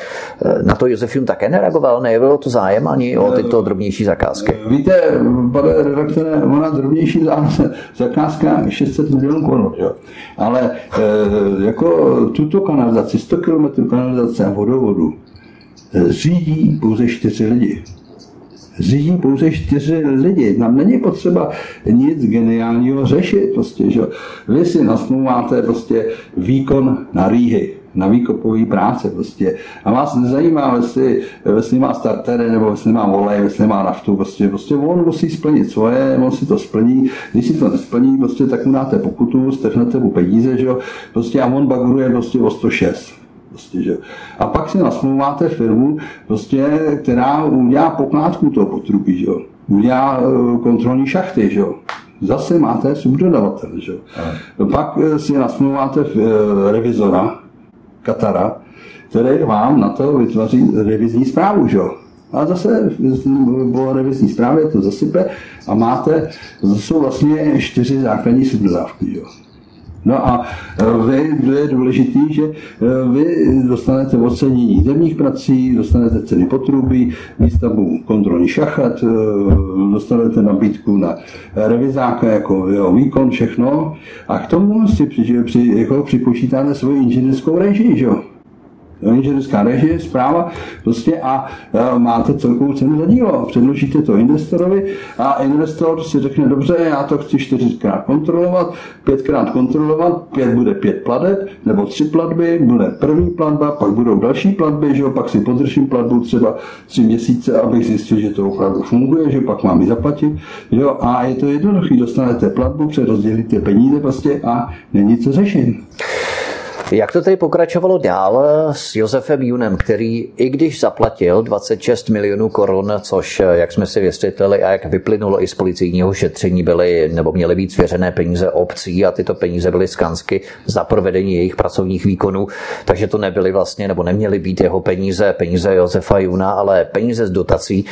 Na to Josefim také nereagoval, nebylo to zájem ani o tyto drobnější zakázky. Víte, pane redaktore, ona drobnější zakázka 600 milionů korun, jo. Ale e, jako tuto kanalizaci, 100 km kanalizace a vodovodu, e, řídí pouze čtyři lidi. Řídí pouze čtyři lidi. Nám není potřeba nic geniálního řešit. Prostě, že? Vy si nasmluváte prostě výkon na rýhy na výkopový práce prostě. A vás nezajímá, jestli, jestli má startery, nebo jestli má olej, jestli má naftu, prostě, prostě on musí splnit svoje, on si to splní, když si to nesplní, prostě, tak mu dáte pokutu, strhnete mu peníze, že jo, prostě a on baguruje prostě o 106. Prostě, že? A pak si nasmluváte firmu, prostě, která udělá pokládku toho potrubí, že? udělá eh, kontrolní šachty. Že? Zase máte subdodavatel. Že? Pak eh, si nasmluváte eh, revizora, Katara, který vám na to vytvoří revizní zprávu, že? A zase bylo revizní zprávě, to zasype a máte, to jsou vlastně čtyři základní subdodávky, jo. No a e, vy, to je důležité, že e, vy dostanete ocenění zemních prací, dostanete ceny potrubí, výstavbu kontrolní šachat, e, dostanete nabídku na revizáka jako jeho výkon, všechno. A k tomu si při, při, jako připočítáte svoji inženýrskou režii, že jo? Inženýrská režie, zpráva, prostě a máte celkovou cenu za dílo. Předložíte to investorovi a investor si řekne, dobře, já to chci čtyřikrát kontrolovat, pětkrát kontrolovat, pět bude pět plateb, nebo tři platby, bude první platba, pak budou další platby, že jo, pak si podržím platbu třeba tři měsíce, abych zjistil, že to opravdu funguje, že pak mám ji zaplatit, jo, a je to jednoduchý, dostanete platbu, přerozdělíte peníze prostě a není co řešit. Jak to tedy pokračovalo dál s Josefem Junem, který i když zaplatil 26 milionů korun, což, jak jsme si vysvětlili a jak vyplynulo i z policijního šetření, byly nebo měly být svěřené peníze obcí a tyto peníze byly skansky za provedení jejich pracovních výkonů, takže to nebyly vlastně nebo neměly být jeho peníze, peníze Josefa Juna, ale peníze z dotací.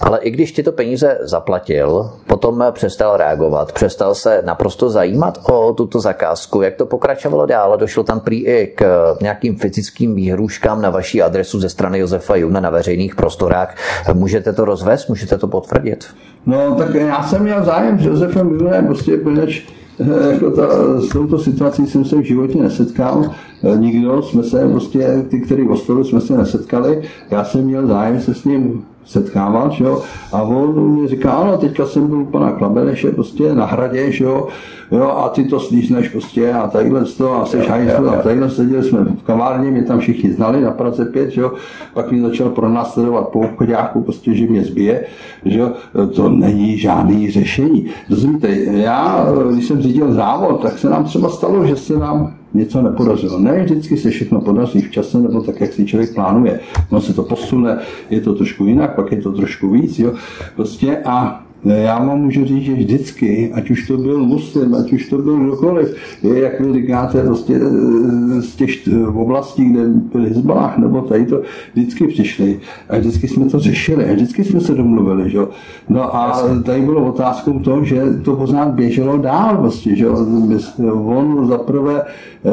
Ale i když tyto peníze zaplatil, potom přestal reagovat, přestal se naprosto zajímat o tuto zakázku, jak to pokračovalo dál, došlo tam prý i k nějakým fyzickým výhruškám na vaší adresu ze strany Josefa Juna na veřejných prostorách. Můžete to rozvést? Můžete to potvrdit? No, tak já jsem měl zájem s Josefem Junem, prostě poněč eh, jako ta, s touto situací jsem se v životě nesetkal. Eh, nikdo jsme se, prostě ty, který oslovil, jsme se nesetkali. Já jsem měl zájem se s ním setkávat, že jo, a on mi říká, ano, teďka jsem byl u pana Klabeleše prostě na hradě, že jo, jo, a ty to slízneš prostě a tadyhle to a seš hajzl a tadyhle seděli jsme v kavárně, mě tam všichni znali na Praze 5, že jo, pak mě začal pronásledovat po obchodáku, prostě, že mě zbije, že jo, to není žádný řešení. Rozumíte, já, když jsem řídil závod, tak se nám třeba stalo, že se nám něco nepodařilo. Ne vždycky se všechno podaří v čase nebo tak, jak si člověk plánuje. No se to posune, je to trošku jinak, pak je to trošku víc. Jo. Prostě a já vám můžu říct, že vždycky, ať už to byl muslim, ať už to byl kdokoliv, je, jak vy říkáte, prostě eh, z těch oblastí, kde byl Hezbalách, nebo tady to, vždycky přišli a vždycky jsme to řešili a vždycky jsme se domluvili, že? No a tady bylo otázkou to, že to pořád běželo dál, prostě, že on zaprvé, eh,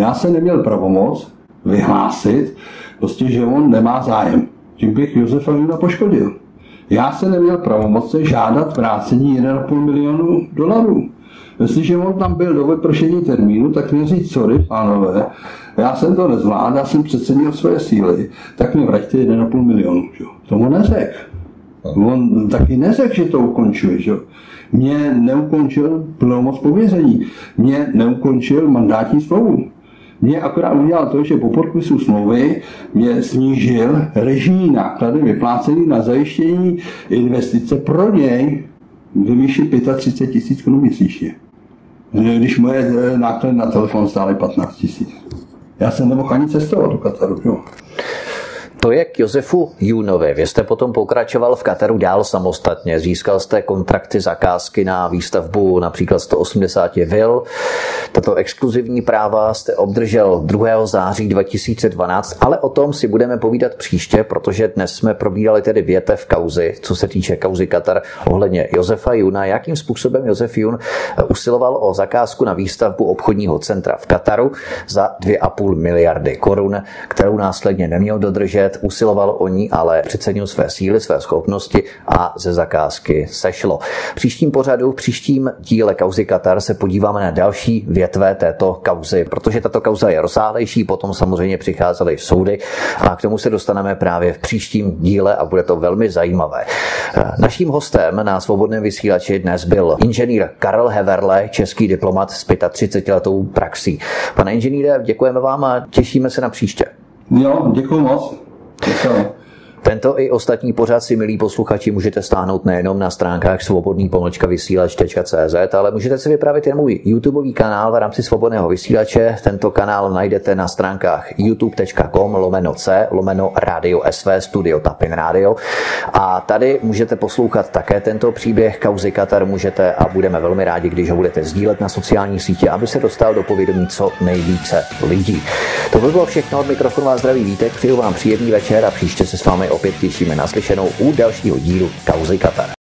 já jsem neměl pravomoc vyhlásit, prostě, že on nemá zájem. Tím bych Josefa Juna poškodil. Já se neměl pravomoce žádat vrácení 1,5 milionu dolarů. Jestliže on tam byl do vypršení termínu, tak mi říct, sorry, pánové, já jsem to nezvládl, já jsem přecenil svoje síly, tak mi vraťte 1,5 milionu. Že? Tomu neřekl. On taky neřekl, že to ukončuje. Že? Mě neukončil plnomoc pověření. Mě neukončil mandátní smlouvu. Mě akorát udělal to, že po podpisu smlouvy mě snížil režijní náklady vyplácený na zajištění investice pro něj ve výši 35 tisíc korun měsíčně. Když moje náklady na telefon stály 15 tisíc. Já jsem nemohl ani cestovat do Kataru. Jo. To je k Josefu Junovi. Vy jste potom pokračoval v Kataru dál samostatně. Získal jste kontrakty, zakázky na výstavbu například 180 vil. Tato exkluzivní práva jste obdržel 2. září 2012, ale o tom si budeme povídat příště, protože dnes jsme probírali tedy větev kauzy, co se týče kauzy Katar ohledně Josefa Juna. Jakým způsobem Josef Jun usiloval o zakázku na výstavbu obchodního centra v Kataru za 2,5 miliardy korun, kterou následně neměl dodržet usiloval o ní, ale přecenil své síly, své schopnosti a ze zakázky sešlo. V příštím pořadu, v příštím díle kauzy Katar se podíváme na další větve této kauzy, protože tato kauza je rozsáhlejší, potom samozřejmě přicházely soudy a k tomu se dostaneme právě v příštím díle a bude to velmi zajímavé. Naším hostem na svobodném vysílači dnes byl inženýr Karel Heverle, český diplomat s 35 letou praxí. Pane inženýre, děkujeme vám a těšíme se na příště. Jo, děkuji moc. Děkuji. Tento i ostatní pořad si, milí posluchači, můžete stáhnout nejenom na stránkách svobodný vysílač.cz, ale můžete si vypravit jen můj YouTubeový kanál v rámci svobodného vysílače. Tento kanál najdete na stránkách youtube.com lomeno c lomeno radio sv studio Tapin Radio. A tady můžete poslouchat také tento příběh kauzy Katar můžete a budeme velmi rádi, když ho budete sdílet na sociální sítě, aby se dostal do povědomí co nejvíce lidí. To by bylo všechno od mikrofonu a zdraví vítek. Přeju vám příjemný večer a příště se s vámi opět těšíme na slyšenou u dalšího dílu Kauzy Katar.